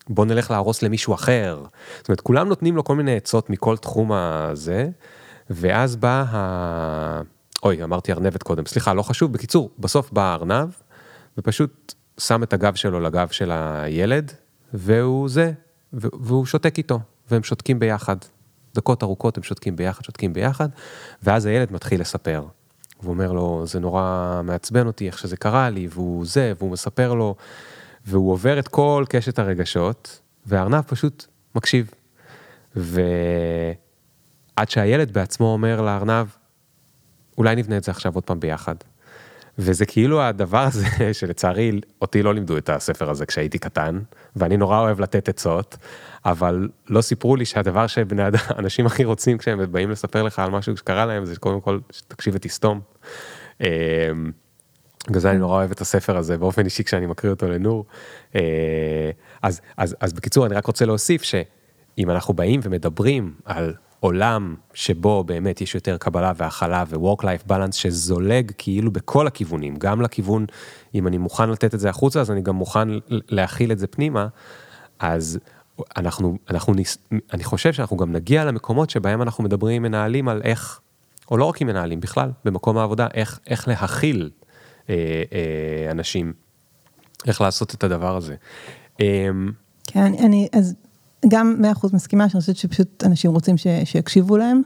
בוא נלך להרוס למישהו אחר. זאת אומרת, כולם נותנים לו כל מיני עצות מכל תחום הזה, ואז בא ה... אוי, אמרתי ארנבת קודם, סליחה, לא חשוב. בקיצור, בסוף בא הארנב, ופשוט שם את הגב שלו לגב של הילד, והוא זה, והוא שותק איתו, והם שותקים ביחד. דקות ארוכות הם שותקים ביחד, שותקים ביחד, ואז הילד מתחיל לספר. הוא אומר לו, זה נורא מעצבן אותי איך שזה קרה לי, והוא זה, והוא מספר לו, והוא עובר את כל קשת הרגשות, והארנב פשוט מקשיב. ועד שהילד בעצמו אומר לארנב, אולי נבנה את זה עכשיו עוד פעם ביחד. וזה כאילו הדבר הזה [LAUGHS] שלצערי אותי לא לימדו את הספר הזה כשהייתי קטן, ואני נורא אוהב לתת עצות, אבל לא סיפרו לי שהדבר שבני אדם, [LAUGHS] אנשים הכי רוצים כשהם באים לספר לך על משהו שקרה להם, זה קודם כל תקשיב ותסתום. אמ, בגלל זה אני נורא אוהב את הספר הזה באופן אישי כשאני מקריא אותו לנור. אה, אז, אז, אז בקיצור אני רק רוצה להוסיף שאם אנחנו באים ומדברים על עולם שבו באמת יש יותר קבלה והכלה ו-work life balance שזולג כאילו בכל הכיוונים, גם לכיוון, אם אני מוכן לתת את זה החוצה, אז אני גם מוכן להכיל את זה פנימה, אז אנחנו, אנחנו, אני חושב שאנחנו גם נגיע למקומות שבהם אנחנו מדברים עם מנהלים על איך, או לא רק עם מנהלים בכלל, במקום העבודה, איך, איך להכיל אה, אה, אנשים, איך לעשות את הדבר הזה. אה, כן, אני, אז גם 100% מסכימה, שאני חושבת שפשוט אנשים רוצים ש, שיקשיבו להם,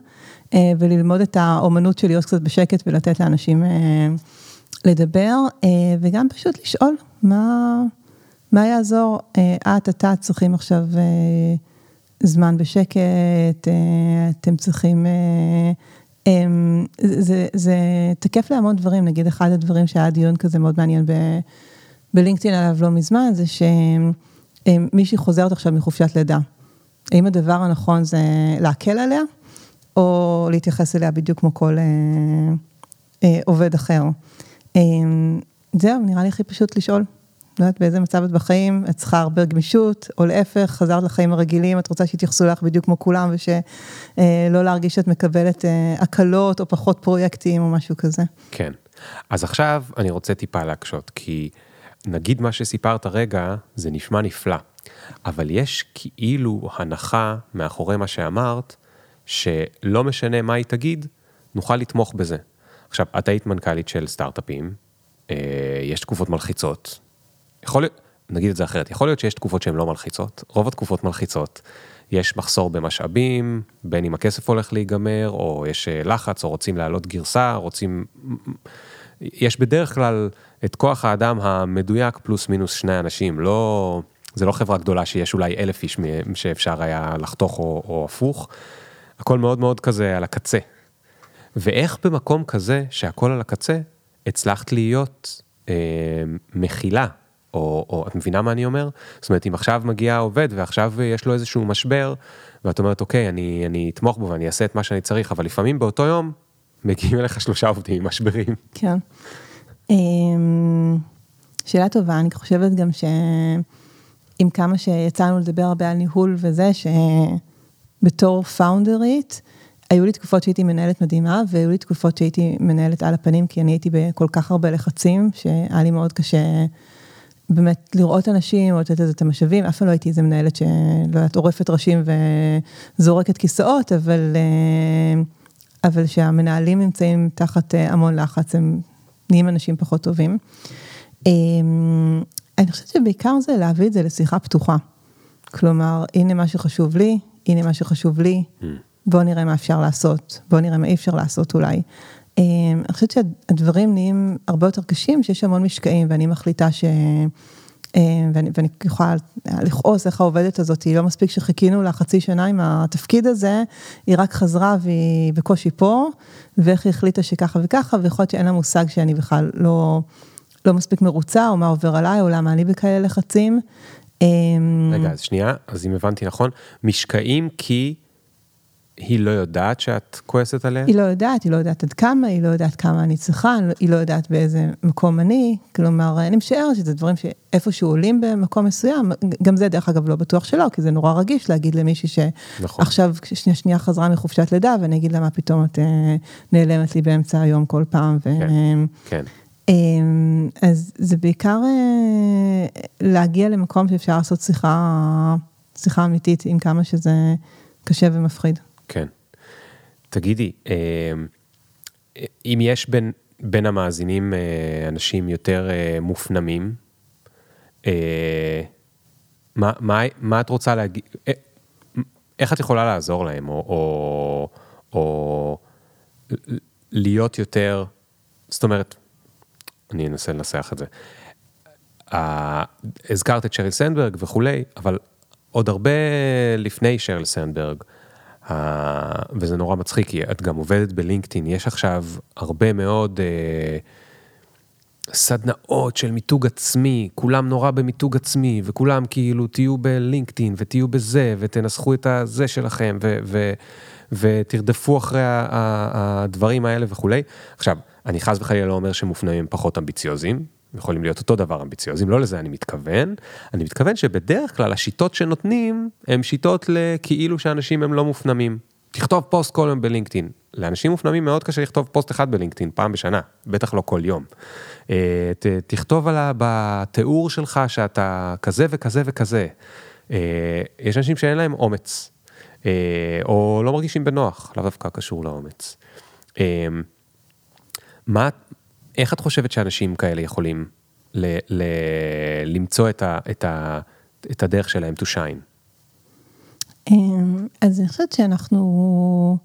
אה, וללמוד את האומנות של להיות קצת בשקט ולתת לאנשים אה, לדבר, אה, וגם פשוט לשאול מה, מה יעזור, את, אתה צריכים עכשיו זמן בשקט, אתם צריכים, זה, זה תקף להמון דברים, נגיד אחד הדברים שהיה דיון כזה מאוד מעניין בלינקדאין עליו לא מזמן, זה שהם, מישהי חוזרת עכשיו מחופשת לידה. האם הדבר הנכון זה להקל עליה, או להתייחס אליה בדיוק כמו כל אה, אה, עובד אחר. אה, זהו, נראה לי הכי פשוט לשאול. לא יודעת באיזה מצב את בחיים, את צריכה הרבה גמישות, או להפך, חזרת לחיים הרגילים, את רוצה שיתייחסו לך בדיוק כמו כולם, ושלא אה, להרגיש שאת מקבלת אה, הקלות או פחות פרויקטים או משהו כזה. כן. אז עכשיו אני רוצה טיפה להקשות, כי... נגיד מה שסיפרת רגע, זה נשמע נפלא, אבל יש כאילו הנחה מאחורי מה שאמרת, שלא משנה מה היא תגיד, נוכל לתמוך בזה. עכשיו, את היית מנכ"לית של סטארט-אפים, אה, יש תקופות מלחיצות, יכול להיות, נגיד את זה אחרת, יכול להיות שיש תקופות שהן לא מלחיצות, רוב התקופות מלחיצות. יש מחסור במשאבים, בין אם הכסף הולך להיגמר, או יש אה, לחץ, או רוצים להעלות גרסה, רוצים... יש בדרך כלל את כוח האדם המדויק פלוס מינוס שני אנשים, לא, זה לא חברה גדולה שיש אולי אלף איש שאפשר היה לחתוך או, או הפוך, הכל מאוד מאוד כזה על הקצה. ואיך במקום כזה שהכל על הקצה, הצלחת להיות אה, מכילה, או, או את מבינה מה אני אומר? זאת אומרת, אם עכשיו מגיע עובד ועכשיו יש לו איזשהו משבר, ואת אומרת, אוקיי, אני, אני אתמוך בו ואני אעשה את מה שאני צריך, אבל לפעמים באותו יום מגיעים אליך שלושה עובדים עם משברים. כן. אמ, שאלה טובה, אני חושבת גם שעם כמה שיצאנו לדבר הרבה על ניהול וזה, שבתור פאונדרית, היו לי תקופות שהייתי מנהלת מדהימה, והיו לי תקופות שהייתי מנהלת על הפנים, כי אני הייתי בכל כך הרבה לחצים, שהיה לי מאוד קשה באמת לראות אנשים, או לתת לזה את המשאבים, אף פעם לא הייתי איזה מנהלת שלא יודעת, עורפת ראשים וזורקת כיסאות, אבל, אה, אבל שהמנהלים נמצאים תחת אה, המון לחץ, הם נהיים אנשים פחות טובים. אמ, אני חושבת שבעיקר זה להביא את זה לשיחה פתוחה. כלומר, הנה מה שחשוב לי, הנה מה שחשוב לי, mm. בואו נראה מה אפשר לעשות, בואו נראה מה אי אפשר לעשות אולי. אמ, אני חושבת שהדברים נהיים הרבה יותר קשים, שיש המון משקעים, ואני מחליטה ש... אמ, ואני, ואני יכולה לכעוס איך העובדת הזאת, היא לא מספיק שחיכינו לה חצי שנה עם התפקיד הזה, היא רק חזרה והיא בקושי פה, ואיך היא החליטה שככה וככה, ויכול להיות שאין לה מושג שאני בכלל לא, לא מספיק מרוצה, או מה עובר עליי, או למה אני בכאלה לחצים. רגע, אז שנייה, אז אם הבנתי נכון, משקעים כי היא לא יודעת שאת כועסת עליה? היא לא יודעת, היא לא יודעת עד כמה, היא לא יודעת כמה אני צריכה, היא לא יודעת באיזה מקום אני, כלומר, אני משערת שזה דברים שאיפשהו עולים במקום מסוים, גם זה דרך אגב לא בטוח שלא, כי זה נורא רגיש להגיד למישהי נכון. שעכשיו שנייה שנייה חזרה מחופשת לידה, ואני אגיד לה מה פתאום את אה, נעלמת לי באמצע היום כל פעם. ו... כן, כן. אמ, אז זה בעיקר אה, להגיע למקום שאפשר לעשות שיחה, שיחה אמיתית, עם כמה שזה קשה ומפחיד. כן. תגידי, אה, אם יש בין, בין המאזינים אה, אנשים יותר מופנמים, מה, מה, מה את רוצה להגיד, איך את יכולה לעזור להם, או, או, או להיות יותר, זאת אומרת, אני אנסה לנסח את זה. הזכרת את שריל סנדברג וכולי, אבל עוד הרבה לפני שריל סנדברג, וזה נורא מצחיק, כי את גם עובדת בלינקדאין, יש עכשיו הרבה מאוד uh, סדנאות של מיתוג עצמי, כולם נורא במיתוג עצמי, וכולם כאילו תהיו בלינקדאין ותהיו בזה, ותנסחו את הזה שלכם, ו... ו ותרדפו אחרי הדברים האלה וכולי. עכשיו, אני חס וחלילה לא אומר שמופנמים פחות אמביציוזיים, יכולים להיות אותו דבר אמביציוזיים, לא לזה אני מתכוון. אני מתכוון שבדרך כלל השיטות שנותנים, הן שיטות לכאילו שאנשים הם לא מופנמים. תכתוב פוסט כל יום בלינקדאין. לאנשים מופנמים מאוד קשה לכתוב פוסט אחד בלינקדאין, פעם בשנה, בטח לא כל יום. אה, תכתוב עליו בתיאור שלך שאתה כזה וכזה וכזה. אה, יש אנשים שאין להם אומץ, אה, או לא מרגישים בנוח, לאו דווקא קשור לאומץ. מה, איך את חושבת שאנשים כאלה יכולים ל, ל, למצוא את, ה, את, ה, את הדרך שלהם to shine? אמ, אז אני חושבת שאנחנו,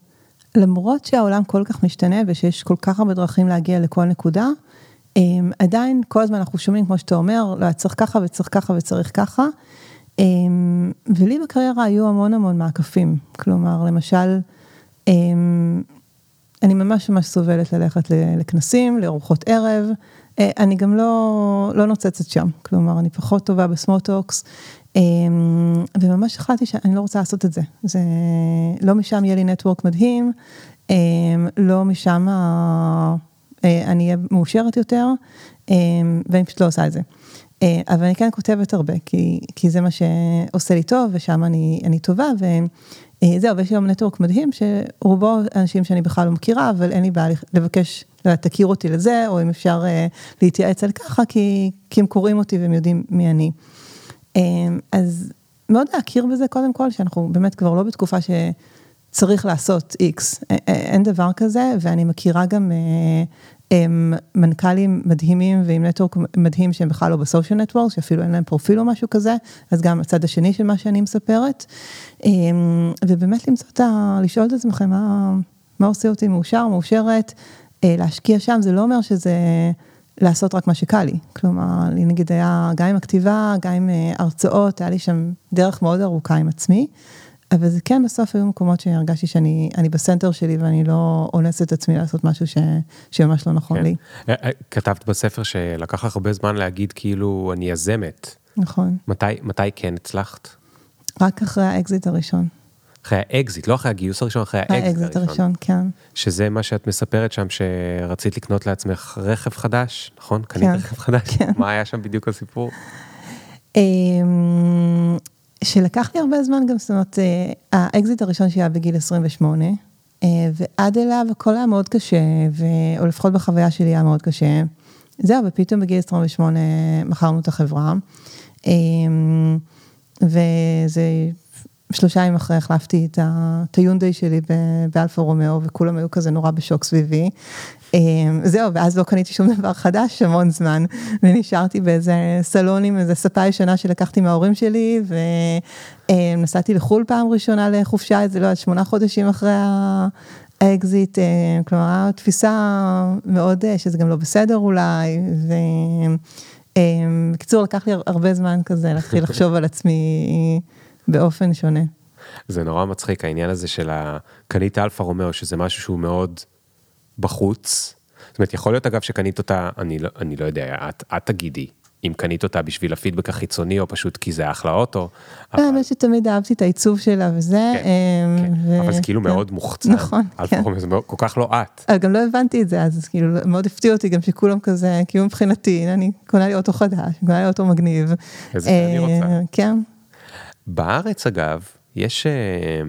למרות שהעולם כל כך משתנה ושיש כל כך הרבה דרכים להגיע לכל נקודה, אמ, עדיין כל הזמן אנחנו שומעים, כמו שאתה אומר, לא, צריך ככה וצריך ככה וצריך ככה. אמ, ולי בקריירה היו המון המון מעקפים, כלומר, למשל, אני ממש ממש סובלת ללכת לכנסים, לארוחות ערב. אה, אני גם לא, לא נוצצת שם, כלומר, אני פחות טובה בסמוטוקס, אמ, וממש החלטתי שאני לא רוצה לעשות את זה. זה, לא משם יהיה לי נטוורק מדהים, אמ, לא משם אה, אני אהיה מאושרת יותר, ואני פשוט לא עושה את זה. אה, אבל אני כן כותבת הרבה, כי, כי זה מה שעושה לי טוב, ושם אני, אני טובה. אה, זהו, ויש היום נטוורק מדהים, שרובו אנשים שאני בכלל לא מכירה, אבל אין לי בעיה לבקש, תכיר אותי לזה, או אם אפשר אה, להתייעץ על ככה, כי, כי הם קוראים אותי והם יודעים מי אני. אה, אז מאוד להכיר בזה קודם כל, שאנחנו באמת כבר לא בתקופה שצריך לעשות איקס, אין דבר כזה, ואני מכירה גם הם מנכ"לים מדהימים ועם נטוורק מדהים שהם בכלל לא בסושיאל נטוורק, שאפילו אין להם פרופיל או משהו כזה, אז גם הצד השני של מה שאני מספרת. אמ, ובאמת למצוא את ה... לשאול את עצמכם מה, מה עושה אותי מאושר, מאושרת, אה, להשקיע שם, זה לא אומר שזה לעשות רק מה שקל לי. כלומר, לי נגיד היה גם עם הכתיבה, גם עם אה, הרצאות, היה לי שם דרך מאוד ארוכה עם עצמי. אבל זה כן בסוף היו מקומות שהרגשתי שאני בסנטר שלי ואני לא אונס את עצמי לעשות משהו ש, שממש לא נכון כן. לי. אה, אה, כתבת בספר שלקח לך הרבה זמן להגיד כאילו אני יזמת. נכון. מתי, מתי כן הצלחת? רק אחרי האקזיט הראשון. אחרי האקזיט, לא אחרי הגיוס הראשון, אחרי האקזיט הראשון. האקזיט הראשון, כן. שזה מה שאת מספרת שם, שרצית לקנות לעצמך רכב חדש, נכון? כן. קנית רכב חדש? כן. מה היה שם בדיוק הסיפור? שלקח לי הרבה זמן גם, זאת אומרת, אה, האקזיט הראשון שהיה בגיל 28, אה, ועד אליו הכל היה מאוד קשה, ו... או לפחות בחוויה שלי היה מאוד קשה. זהו, ופתאום בגיל 28 מכרנו את החברה, אה, וזה שלושה ימים אחרי החלפתי את היונדאי שלי באלפה רומאו, וכולם היו כזה נורא בשוק סביבי. אמ, זהו, ואז לא קניתי שום דבר חדש המון זמן, ונשארתי באיזה סלון עם איזה ספה ישנה שלקחתי מההורים שלי, ונסעתי לחו"ל פעם ראשונה לחופשה, איזה לא, שמונה חודשים אחרי האקזיט, אמ, כלומר, תפיסה מאוד, אה, שזה גם לא בסדר אולי, ובקיצור, אמ, לקח לי הרבה זמן כזה להתחיל לחשוב על עצמי באופן שונה. זה נורא מצחיק העניין הזה של הקנית אלפה רומאו, שזה משהו שהוא מאוד... בחוץ. זאת אומרת, יכול להיות אגב שקנית אותה, אני לא, אני לא יודע, את, את תגידי, אם קנית אותה בשביל הפידבק החיצוני או פשוט כי זה אחלה אוטו. אבל... האמת שתמיד אהבתי את העיצוב שלה וזה. כן, כן. ו... אבל זה כאילו כן. מאוד מוחצן. נכון, כן. זה כל כך לא את. אבל גם לא הבנתי את זה אז, אז כאילו מאוד הפתיע אותי גם שכולם כזה, כאילו מבחינתי, אני קונה לי אוטו חדש, קונה לי אוטו מגניב. איזה שאני רוצה. כן. בארץ אגב, יש אה,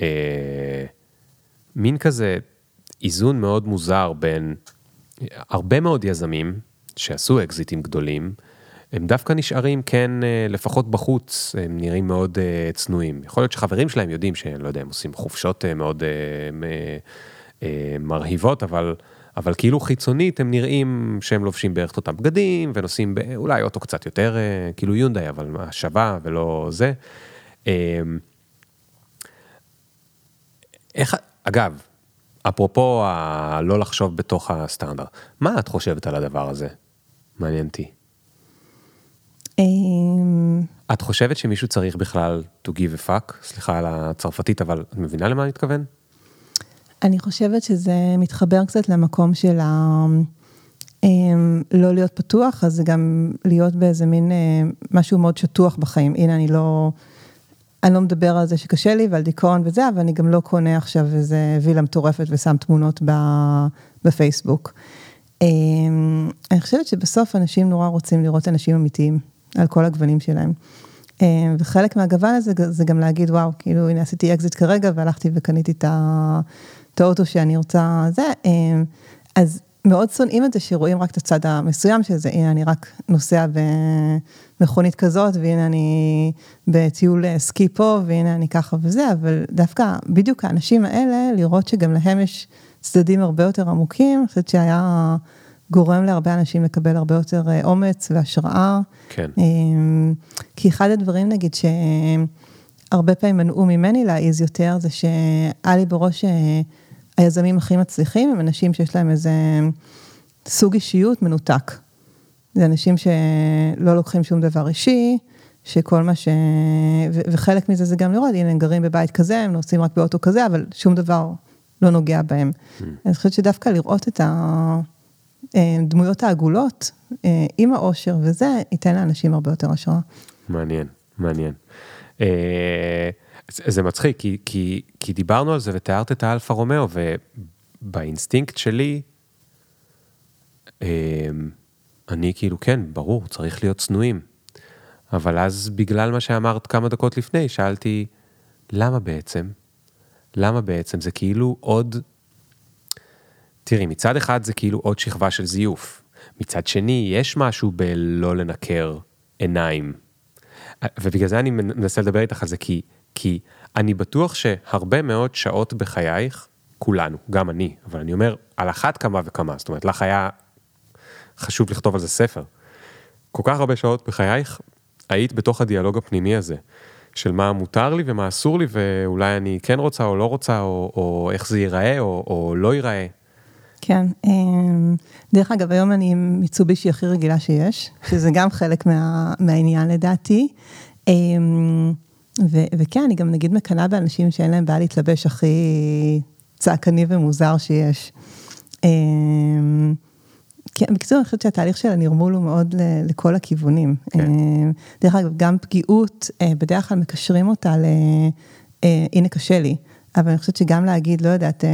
אה, מין כזה איזון מאוד מוזר בין הרבה מאוד יזמים שעשו אקזיטים גדולים, הם דווקא נשארים כן, אה, לפחות בחוץ, הם נראים מאוד אה, צנועים. יכול להיות שחברים שלהם יודעים שהם, לא יודע, הם עושים חופשות אה, מאוד מרהיבות, אבל, אבל כאילו חיצונית הם נראים שהם לובשים בערך את אותם בגדים ונוסעים אולי אוטו קצת יותר, כאילו יונדאי, אבל שווה ולא זה. איך, אגב, אפרופו הלא לחשוב בתוך הסטנדרט, מה את חושבת על הדבר הזה? מעניין אותי. אמ, את חושבת שמישהו צריך בכלל to give a fuck? סליחה על הצרפתית, אבל את מבינה למה אני מתכוון? אני חושבת שזה מתחבר קצת למקום של ה... אמ, לא להיות פתוח, אז זה גם להיות באיזה מין אה, משהו מאוד שטוח בחיים. הנה, אני לא... אני לא מדבר על זה שקשה לי ועל דיכאון וזה, אבל אני גם לא קונה עכשיו איזה וילה מטורפת ושם תמונות בפייסבוק. אמ, אני חושבת שבסוף אנשים נורא רוצים לראות אנשים אמיתיים, על כל הגוונים שלהם. אמ, וחלק מהגוון הזה זה גם להגיד, וואו, כאילו, הנה עשיתי אקזיט כרגע והלכתי וקניתי את האוטו שאני רוצה, זה. אמ, אז מאוד שונאים את זה שרואים רק את הצד המסוים של זה, הנה אני רק נוסע במכונית כזאת, והנה אני בטיול סקי פה, והנה אני ככה וזה, אבל דווקא בדיוק האנשים האלה, לראות שגם להם יש צדדים הרבה יותר עמוקים, אני חושבת שהיה גורם להרבה אנשים לקבל הרבה יותר אה, אומץ והשראה. כן. אמ, כי אחד הדברים, נגיד, שהרבה פעמים מנעו ממני להעיז יותר, זה שהיה לי בראש אה, היזמים הכי מצליחים הם אנשים שיש להם איזה סוג אישיות מנותק. זה אנשים שלא לוקחים שום דבר אישי, שכל מה ש... ו- וחלק מזה זה גם לראות, הנה הם גרים בבית כזה, הם נוסעים רק באוטו כזה, אבל שום דבר לא נוגע בהם. Mm. אני חושבת שדווקא לראות את הדמויות אה, העגולות אה, עם האושר וזה, ייתן לאנשים הרבה יותר השראה. מעניין, מעניין. אה, זה מצחיק, כי, כי, כי דיברנו על זה ותיארת את האלפה רומאו, ובאינסטינקט שלי, אני כאילו, כן, ברור, צריך להיות צנועים. אבל אז בגלל מה שאמרת כמה דקות לפני, שאלתי, למה בעצם? למה בעצם? זה כאילו עוד... תראי, מצד אחד זה כאילו עוד שכבה של זיוף. מצד שני, יש משהו בלא לנקר עיניים. ובגלל זה אני מנסה לדבר איתך על זה, כי, כי אני בטוח שהרבה מאוד שעות בחייך, כולנו, גם אני, אבל אני אומר, על אחת כמה וכמה, זאת אומרת, לך היה חשוב לכתוב על זה ספר. כל כך הרבה שעות בחייך, היית בתוך הדיאלוג הפנימי הזה. של מה מותר לי ומה אסור לי, ואולי אני כן רוצה או לא רוצה, או, או איך זה ייראה או, או לא ייראה. כן, אמ, דרך אגב, היום אני מיצובישי הכי רגילה שיש, שזה גם חלק מה, מהעניין לדעתי. אמ, ו, וכן, אני גם נגיד מקנאה באנשים שאין להם בעיה להתלבש הכי צעקני ומוזר שיש. אמ, כן, בקיצור, אני חושבת שהתהליך של הנרמול הוא מאוד לכל הכיוונים. כן. אה, דרך אגב, גם פגיעות, אה, בדרך כלל מקשרים אותה ל... אה, הנה קשה לי, אבל אני חושבת שגם להגיד, לא יודעת,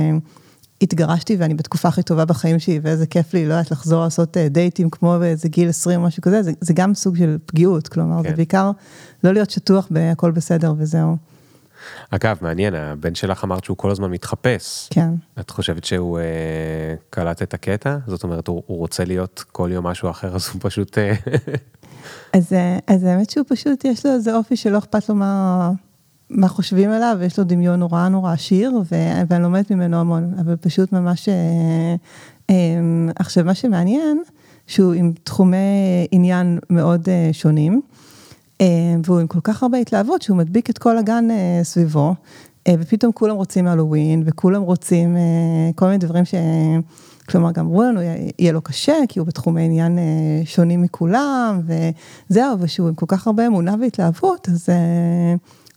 התגרשתי ואני בתקופה הכי טובה בחיים שלי, ואיזה כיף לי, לא יודעת, לחזור לעשות דייטים כמו באיזה גיל 20 או משהו כזה, זה, זה גם סוג של פגיעות, כלומר, כן. זה בעיקר לא להיות שטוח בהכל בסדר וזהו. אגב, מעניין, הבן שלך אמרת שהוא כל הזמן מתחפש. כן. את חושבת שהוא אה, קלט את הקטע? זאת אומרת, הוא, הוא רוצה להיות כל יום משהו אחר, [LAUGHS] אז הוא פשוט... אה... אז, אה, אז האמת שהוא פשוט, יש לו איזה אופי שלא אכפת לו מה, מה חושבים עליו, ויש לו דמיון נורא נורא עשיר, ו, ואני לומדת ממנו המון, אבל פשוט ממש... אה, אה, עכשיו, מה שמעניין, שהוא עם תחומי עניין מאוד אה, שונים. והוא עם כל כך הרבה התלהבות שהוא מדביק את כל הגן סביבו, ופתאום כולם רוצים הלואוין, וכולם רוצים כל מיני דברים ש... כלומר, גם אמרו לנו, יהיה לו קשה, כי הוא בתחומי עניין שונים מכולם, וזהו, ושהוא עם כל כך הרבה אמונה והתלהבות, אז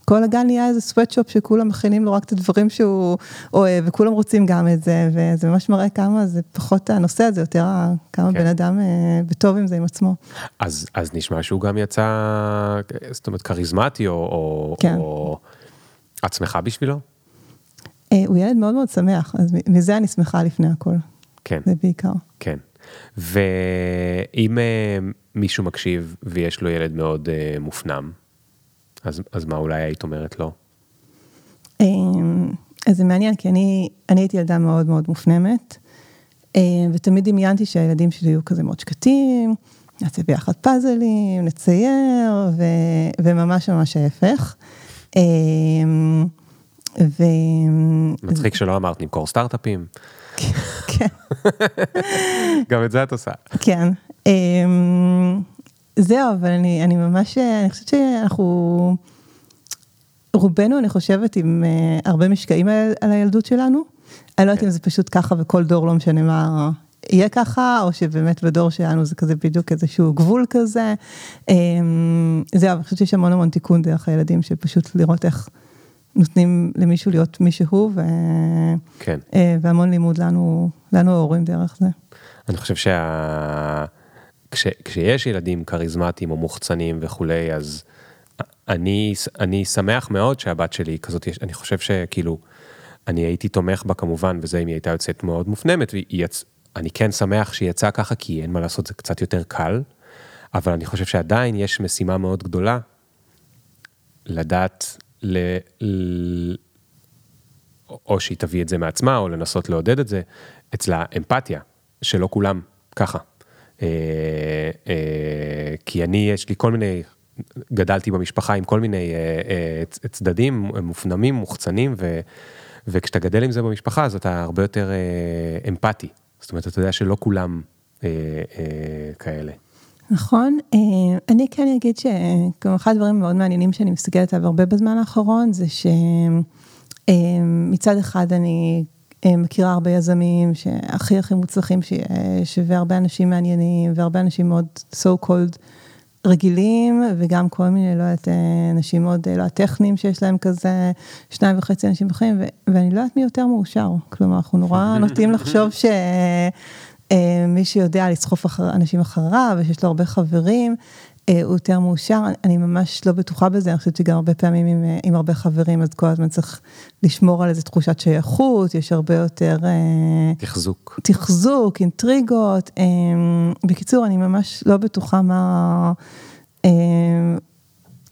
כל הגן נהיה איזה סוואטשופ שכולם מכינים לו רק את הדברים שהוא אוהב, וכולם רוצים גם את זה, וזה ממש מראה כמה זה פחות הנושא הזה, יותר כמה כן. בן אדם בטוב עם זה עם עצמו. אז, אז נשמע שהוא גם יצא, זאת אומרת, כריזמטי, או, כן. או את שמחה בשבילו? הוא ילד מאוד מאוד שמח, אז מזה אני שמחה לפני הכל. כן. זה בעיקר. כן. ואם מישהו מקשיב ויש לו ילד מאוד מופנם, אז, אז מה אולי היית אומרת לו? אמ, אז זה מעניין, כי אני, אני הייתי ילדה מאוד מאוד מופנמת, אמ, ותמיד דמיינתי שהילדים שלי יהיו כזה מאוד שקטים, נעשה ביחד פאזלים, נצייר, ו, וממש ממש ההפך. אמ, ו... מצחיק שלא אמרת נמכור סטארט-אפים. כן. [LAUGHS] גם את זה את עושה. כן. זהו, אבל אני, אני ממש, אני חושבת שאנחנו, רובנו, אני חושבת, עם uh, הרבה משקעים על, על הילדות שלנו. אני לא יודעת אם זה פשוט ככה וכל דור, לא משנה מה, יהיה ככה, או שבאמת בדור שלנו זה כזה בדיוק איזשהו גבול כזה. Um, זהו, אני חושבת שיש המון המון תיקון דרך הילדים, שפשוט לראות איך נותנים למישהו להיות מי שהוא, ו... כן. Uh, והמון לימוד לנו, לנו ההורים דרך זה. אני חושב שה... כש, כשיש ילדים כריזמטיים או מוחצנים וכולי, אז אני, אני שמח מאוד שהבת שלי היא כזאת, אני חושב שכאילו, אני הייתי תומך בה כמובן, וזה אם היא הייתה יוצאת מאוד מופנמת, ואני כן שמח שהיא יצאה ככה, כי אין מה לעשות, זה קצת יותר קל, אבל אני חושב שעדיין יש משימה מאוד גדולה, לדעת. ל... או שהיא תביא את זה מעצמה, או לנסות לעודד את זה, אצלה אמפתיה, שלא כולם ככה. אה, אה, כי אני, יש לי כל מיני, גדלתי במשפחה עם כל מיני אה, צדדים מופנמים, מוחצנים, ו, וכשאתה גדל עם זה במשפחה, אז אתה הרבה יותר אמפתי. זאת אומרת, אתה יודע שלא כולם כאלה. נכון, אני כן אגיד שכמו אחד הדברים מאוד מעניינים שאני מסתכלת עליו הרבה בזמן האחרון, זה שמצד אחד אני מכירה הרבה יזמים שהכי הכי מוצלחים שיש, והרבה אנשים מעניינים, והרבה אנשים מאוד so called רגילים, וגם כל מיני, לא יודעת, אנשים מאוד לא הטכניים שיש להם כזה, שניים וחצי אנשים בחיים, ואני לא יודעת מי יותר מאושר. כלומר, אנחנו נורא [LAUGHS] נוטים לחשוב שמי שיודע לסחוף אחר, אנשים אחריו, ושיש לו הרבה חברים, הוא יותר מאושר, אני ממש לא בטוחה בזה, אני חושבת שגם הרבה פעמים עם, עם הרבה חברים, אז כל הזמן צריך לשמור על איזה תחושת שייכות, יש הרבה יותר... תחזוק. תחזוק, אינטריגות. בקיצור, אני ממש לא בטוחה מה...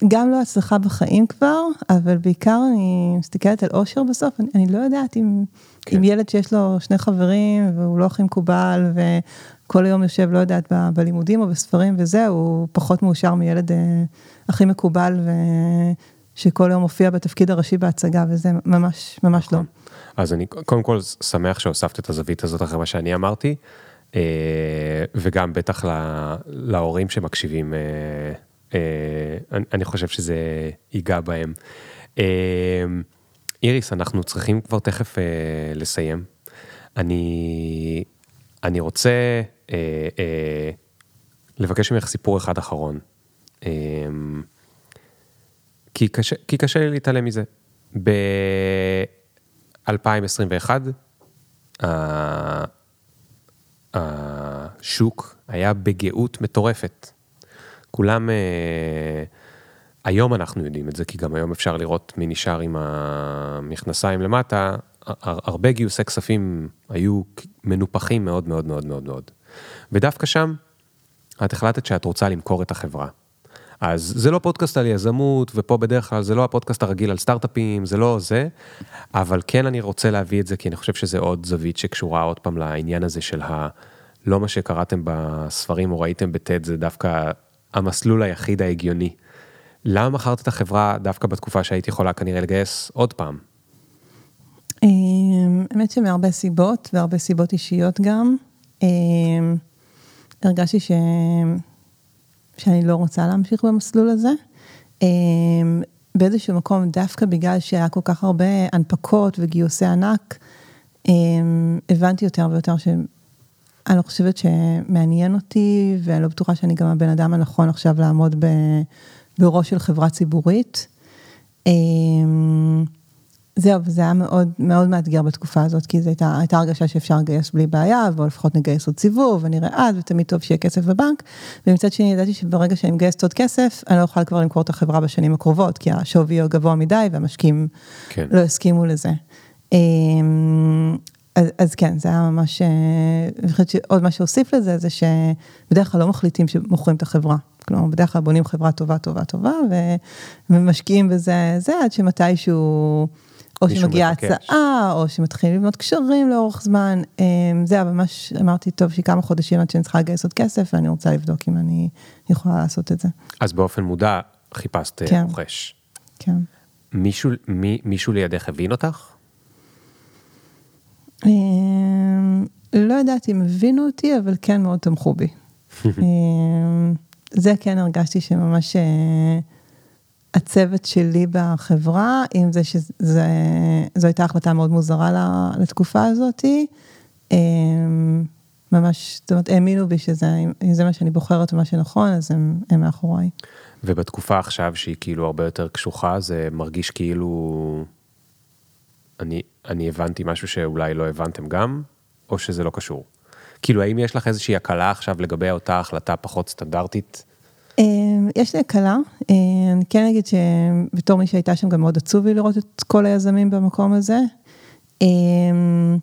גם לא הצלחה בחיים כבר, אבל בעיקר אני מסתכלת על אושר בסוף, אני, אני לא יודעת אם, כן. אם ילד שיש לו שני חברים והוא לא הכי מקובל וכל היום יושב, לא יודעת, ב, בלימודים או בספרים וזה, הוא פחות מאושר מילד אה, הכי מקובל ושכל היום מופיע בתפקיד הראשי בהצגה וזה ממש, ממש לא. נכון. אז אני קודם כל שמח שהוספת את הזווית הזאת אחרי מה שאני אמרתי, אה, וגם בטח לה, להורים שמקשיבים. אה, אה, אני חושב שזה ייגע בהם. אה, איריס, אנחנו צריכים כבר תכף אה, לסיים. אני, אני רוצה לבקש ממך סיפור אחד אחרון. כי קשה, כי קשה לי להתעלם מזה. ב-2021, השוק היה בגאות מטורפת. כולם, אה, היום אנחנו יודעים את זה, כי גם היום אפשר לראות מי נשאר עם המכנסיים למטה, הרבה גיוסי כספים היו מנופחים מאוד מאוד מאוד מאוד מאוד. ודווקא שם, את החלטת שאת רוצה למכור את החברה. אז זה לא פודקאסט על יזמות, ופה בדרך כלל זה לא הפודקאסט הרגיל על סטארט-אפים, זה לא זה, אבל כן אני רוצה להביא את זה, כי אני חושב שזה עוד זווית שקשורה עוד פעם לעניין הזה של ה... לא מה שקראתם בספרים או ראיתם בטד, זה דווקא המסלול היחיד ההגיוני. למה מכרת את החברה דווקא בתקופה שהיית יכולה כנראה לגייס עוד פעם? אמ, האמת שמהרבה סיבות, והרבה סיבות אישיות גם. אמ, הרגשתי ש... שאני לא רוצה להמשיך במסלול הזה. אמ, באיזשהו מקום, דווקא בגלל שהיה כל כך הרבה הנפקות וגיוסי ענק, הבנתי יותר ויותר אני לא חושבת שמעניין אותי, ואני לא בטוחה שאני גם הבן אדם הנכון עכשיו לעמוד ב, בראש של חברה ציבורית. זהו, וזה היה מאוד מאוד מאתגר בתקופה הזאת, כי זו הייתה, הייתה הרגשה שאפשר לגייס בלי בעיה, או לפחות נגייס עוד סיבוב, ונראה אז, ותמיד טוב שיהיה כסף בבנק. ומצד שני, ידעתי שברגע שאני מגייסת עוד כסף, אני לא אוכל כבר למכור את החברה בשנים הקרובות, כי השווי יהיה גבוה מדי, והמשקיעים כן. לא הסכימו לזה. אמ, אז, אז כן, זה היה ממש, אה, אני חושבת שעוד מה שהוסיף לזה, זה שבדרך כלל לא מחליטים שמוכרים את החברה. כלומר, בדרך כלל בונים חברה טובה, טובה, טובה, ומשקיעים בזה, זה עד שמתישהו... או שמגיעה הצעה, או שמתחילים לבנות קשרים לאורך זמן. אמ, זה היה ממש, אמרתי, טוב, שכמה חודשים עד שאני צריכה לגייס עוד כסף, ואני רוצה לבדוק אם אני יכולה לעשות את זה. אז באופן מודע חיפשת אה, כן. רוכש. כן. מישהו, מי, מישהו לידך הבין אותך? אמ, לא יודעת אם הבינו אותי, אבל כן מאוד תמכו בי. [LAUGHS] אמ, זה כן הרגשתי שממש... הצוות שלי בחברה, עם זה שזו הייתה החלטה מאוד מוזרה לתקופה הזאתי. אמ, ממש, זאת אומרת, האמינו בי שזה מה שאני בוחרת ומה שנכון, אז הם, הם מאחוריי. ובתקופה עכשיו שהיא כאילו הרבה יותר קשוחה, זה מרגיש כאילו, אני, אני הבנתי משהו שאולי לא הבנתם גם, או שזה לא קשור? כאילו, האם יש לך איזושהי הקלה עכשיו לגבי אותה החלטה פחות סטנדרטית? אמ, יש לי הקלה, אמ, אני כן אגיד שבתור מי שהייתה שם גם מאוד עצוב לי לראות את כל היזמים במקום הזה, אמ,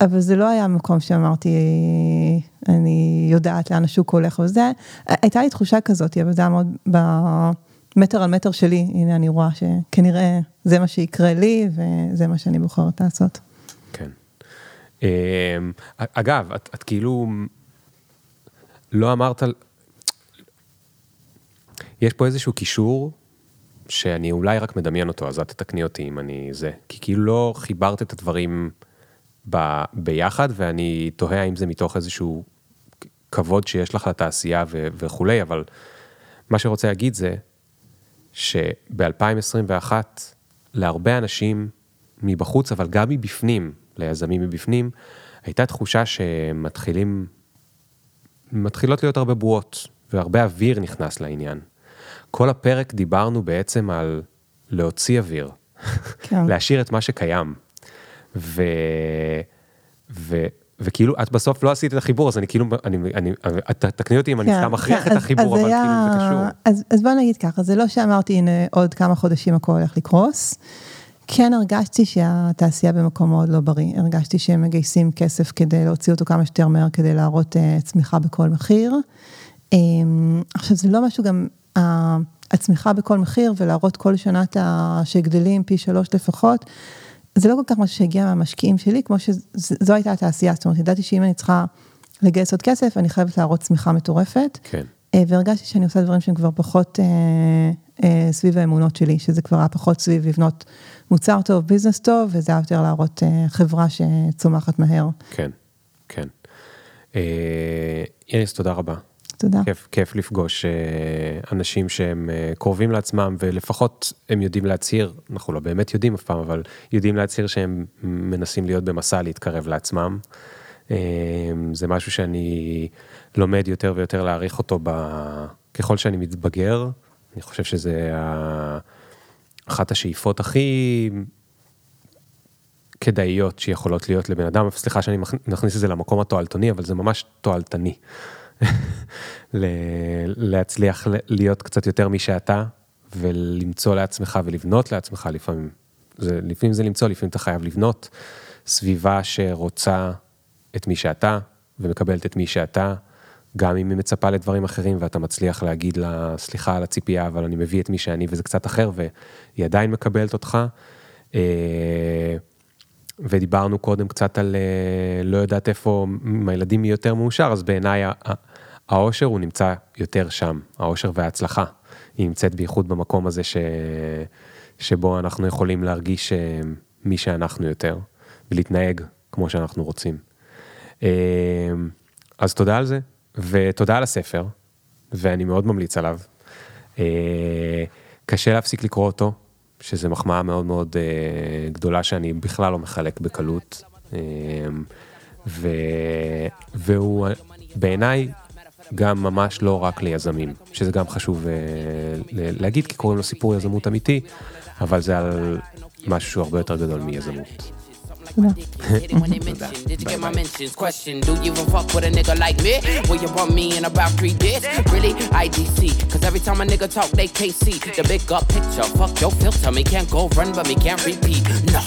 אבל זה לא היה מקום שאמרתי, אני יודעת לאן השוק הולך וזה, הייתה לי תחושה כזאת, אבל זה היה מאוד במטר על מטר שלי, הנה אני רואה שכנראה זה מה שיקרה לי וזה מה שאני בוחרת לעשות. כן. אגב, את, את כאילו לא אמרת יש פה איזשהו קישור שאני אולי רק מדמיין אותו, אז את תתקני אותי אם אני זה. כי כאילו לא חיברת את הדברים ב, ביחד, ואני תוהה האם זה מתוך איזשהו כבוד שיש לך לתעשייה ו, וכולי, אבל מה שרוצה להגיד זה שב-2021, להרבה אנשים מבחוץ, אבל גם מבפנים, ליזמים מבפנים, הייתה תחושה שמתחילים, מתחילות להיות הרבה בועות, והרבה אוויר נכנס לעניין. כל הפרק דיברנו בעצם על להוציא אוויר, כן. להשאיר את מה שקיים. ו... ו... וכאילו את בסוף לא עשית את החיבור אז אני כאילו אני אני תקני אותי אם כן, אני סתם מכריח כן, את החיבור אבל היה, כאילו זה קשור. אז, אז בוא נגיד ככה זה לא שאמרתי הנה עוד כמה חודשים הכל הולך לקרוס. כן הרגשתי שהתעשייה במקום מאוד לא בריא הרגשתי שהם מגייסים כסף כדי להוציא אותו כמה שיותר מהר כדי להראות uh, צמיחה בכל מחיר. Um, עכשיו זה לא משהו גם הצמיחה בכל מחיר ולהראות כל שנה שגדלים פי שלוש לפחות, זה לא כל כך משהו שהגיע מהמשקיעים שלי, כמו שזו הייתה התעשייה, זאת אומרת, ידעתי שאם אני צריכה לגייס עוד כסף, אני חייבת להראות צמיחה מטורפת. כן. אה, והרגשתי שאני עושה דברים שהם כבר פחות אה, אה, סביב האמונות שלי, שזה כבר היה פחות סביב לבנות מוצר טוב, ביזנס טוב, וזה היה יותר להראות אה, חברה שצומחת מהר. כן, כן. אה, איריס, תודה רבה. תודה. כיף, כיף לפגוש אה, אנשים שהם אה, קרובים לעצמם ולפחות הם יודעים להצהיר, אנחנו לא באמת יודעים אף פעם, אבל יודעים להצהיר שהם מנסים להיות במסע להתקרב לעצמם. אה, זה משהו שאני לומד יותר ויותר להעריך אותו ב... ככל שאני מתבגר, אני חושב שזה אחת השאיפות הכי כדאיות שיכולות להיות לבן אדם, סליחה שאני מכניס את זה למקום התועלתני, אבל זה ממש תועלתני. להצליח להיות קצת יותר מי שאתה, ולמצוא לעצמך ולבנות לעצמך לפעמים. זה, לפעמים זה למצוא, לפעמים אתה חייב לבנות סביבה שרוצה את מי שאתה, ומקבלת את מי שאתה, גם אם היא מצפה לדברים אחרים ואתה מצליח להגיד לה, סליחה על הציפייה, אבל אני מביא את מי שאני וזה קצת אחר, והיא עדיין מקבלת אותך. אה, ודיברנו קודם קצת על אה, לא יודעת איפה, אם הילדים יהיו יותר מאושר, אז בעיניי האושר הוא נמצא יותר שם, האושר וההצלחה. היא נמצאת בייחוד במקום הזה ש... שבו אנחנו יכולים להרגיש אה, מי שאנחנו יותר, ולהתנהג כמו שאנחנו רוצים. אה, אז תודה על זה, ותודה על הספר, ואני מאוד ממליץ עליו. קשה להפסיק לקרוא אותו, שזה מחמאה מאוד מאוד גדולה שאני בכלל לא מחלק בקלות. ו... והוא בעיניי גם ממש לא רק ליזמים, שזה גם חשוב להגיד, כי קוראים לו סיפור יזמות אמיתי, אבל זה על משהו שהוא הרבה יותר גדול מיזמות. תודה. Did you get my mentions? Question, do you even fuck with a nigga like me? Will you want me in about three days? Really? IDC, cause every time a nigga talk, they can't see the big up picture. Fuck your filter, me can't go run, but me can't repeat. No.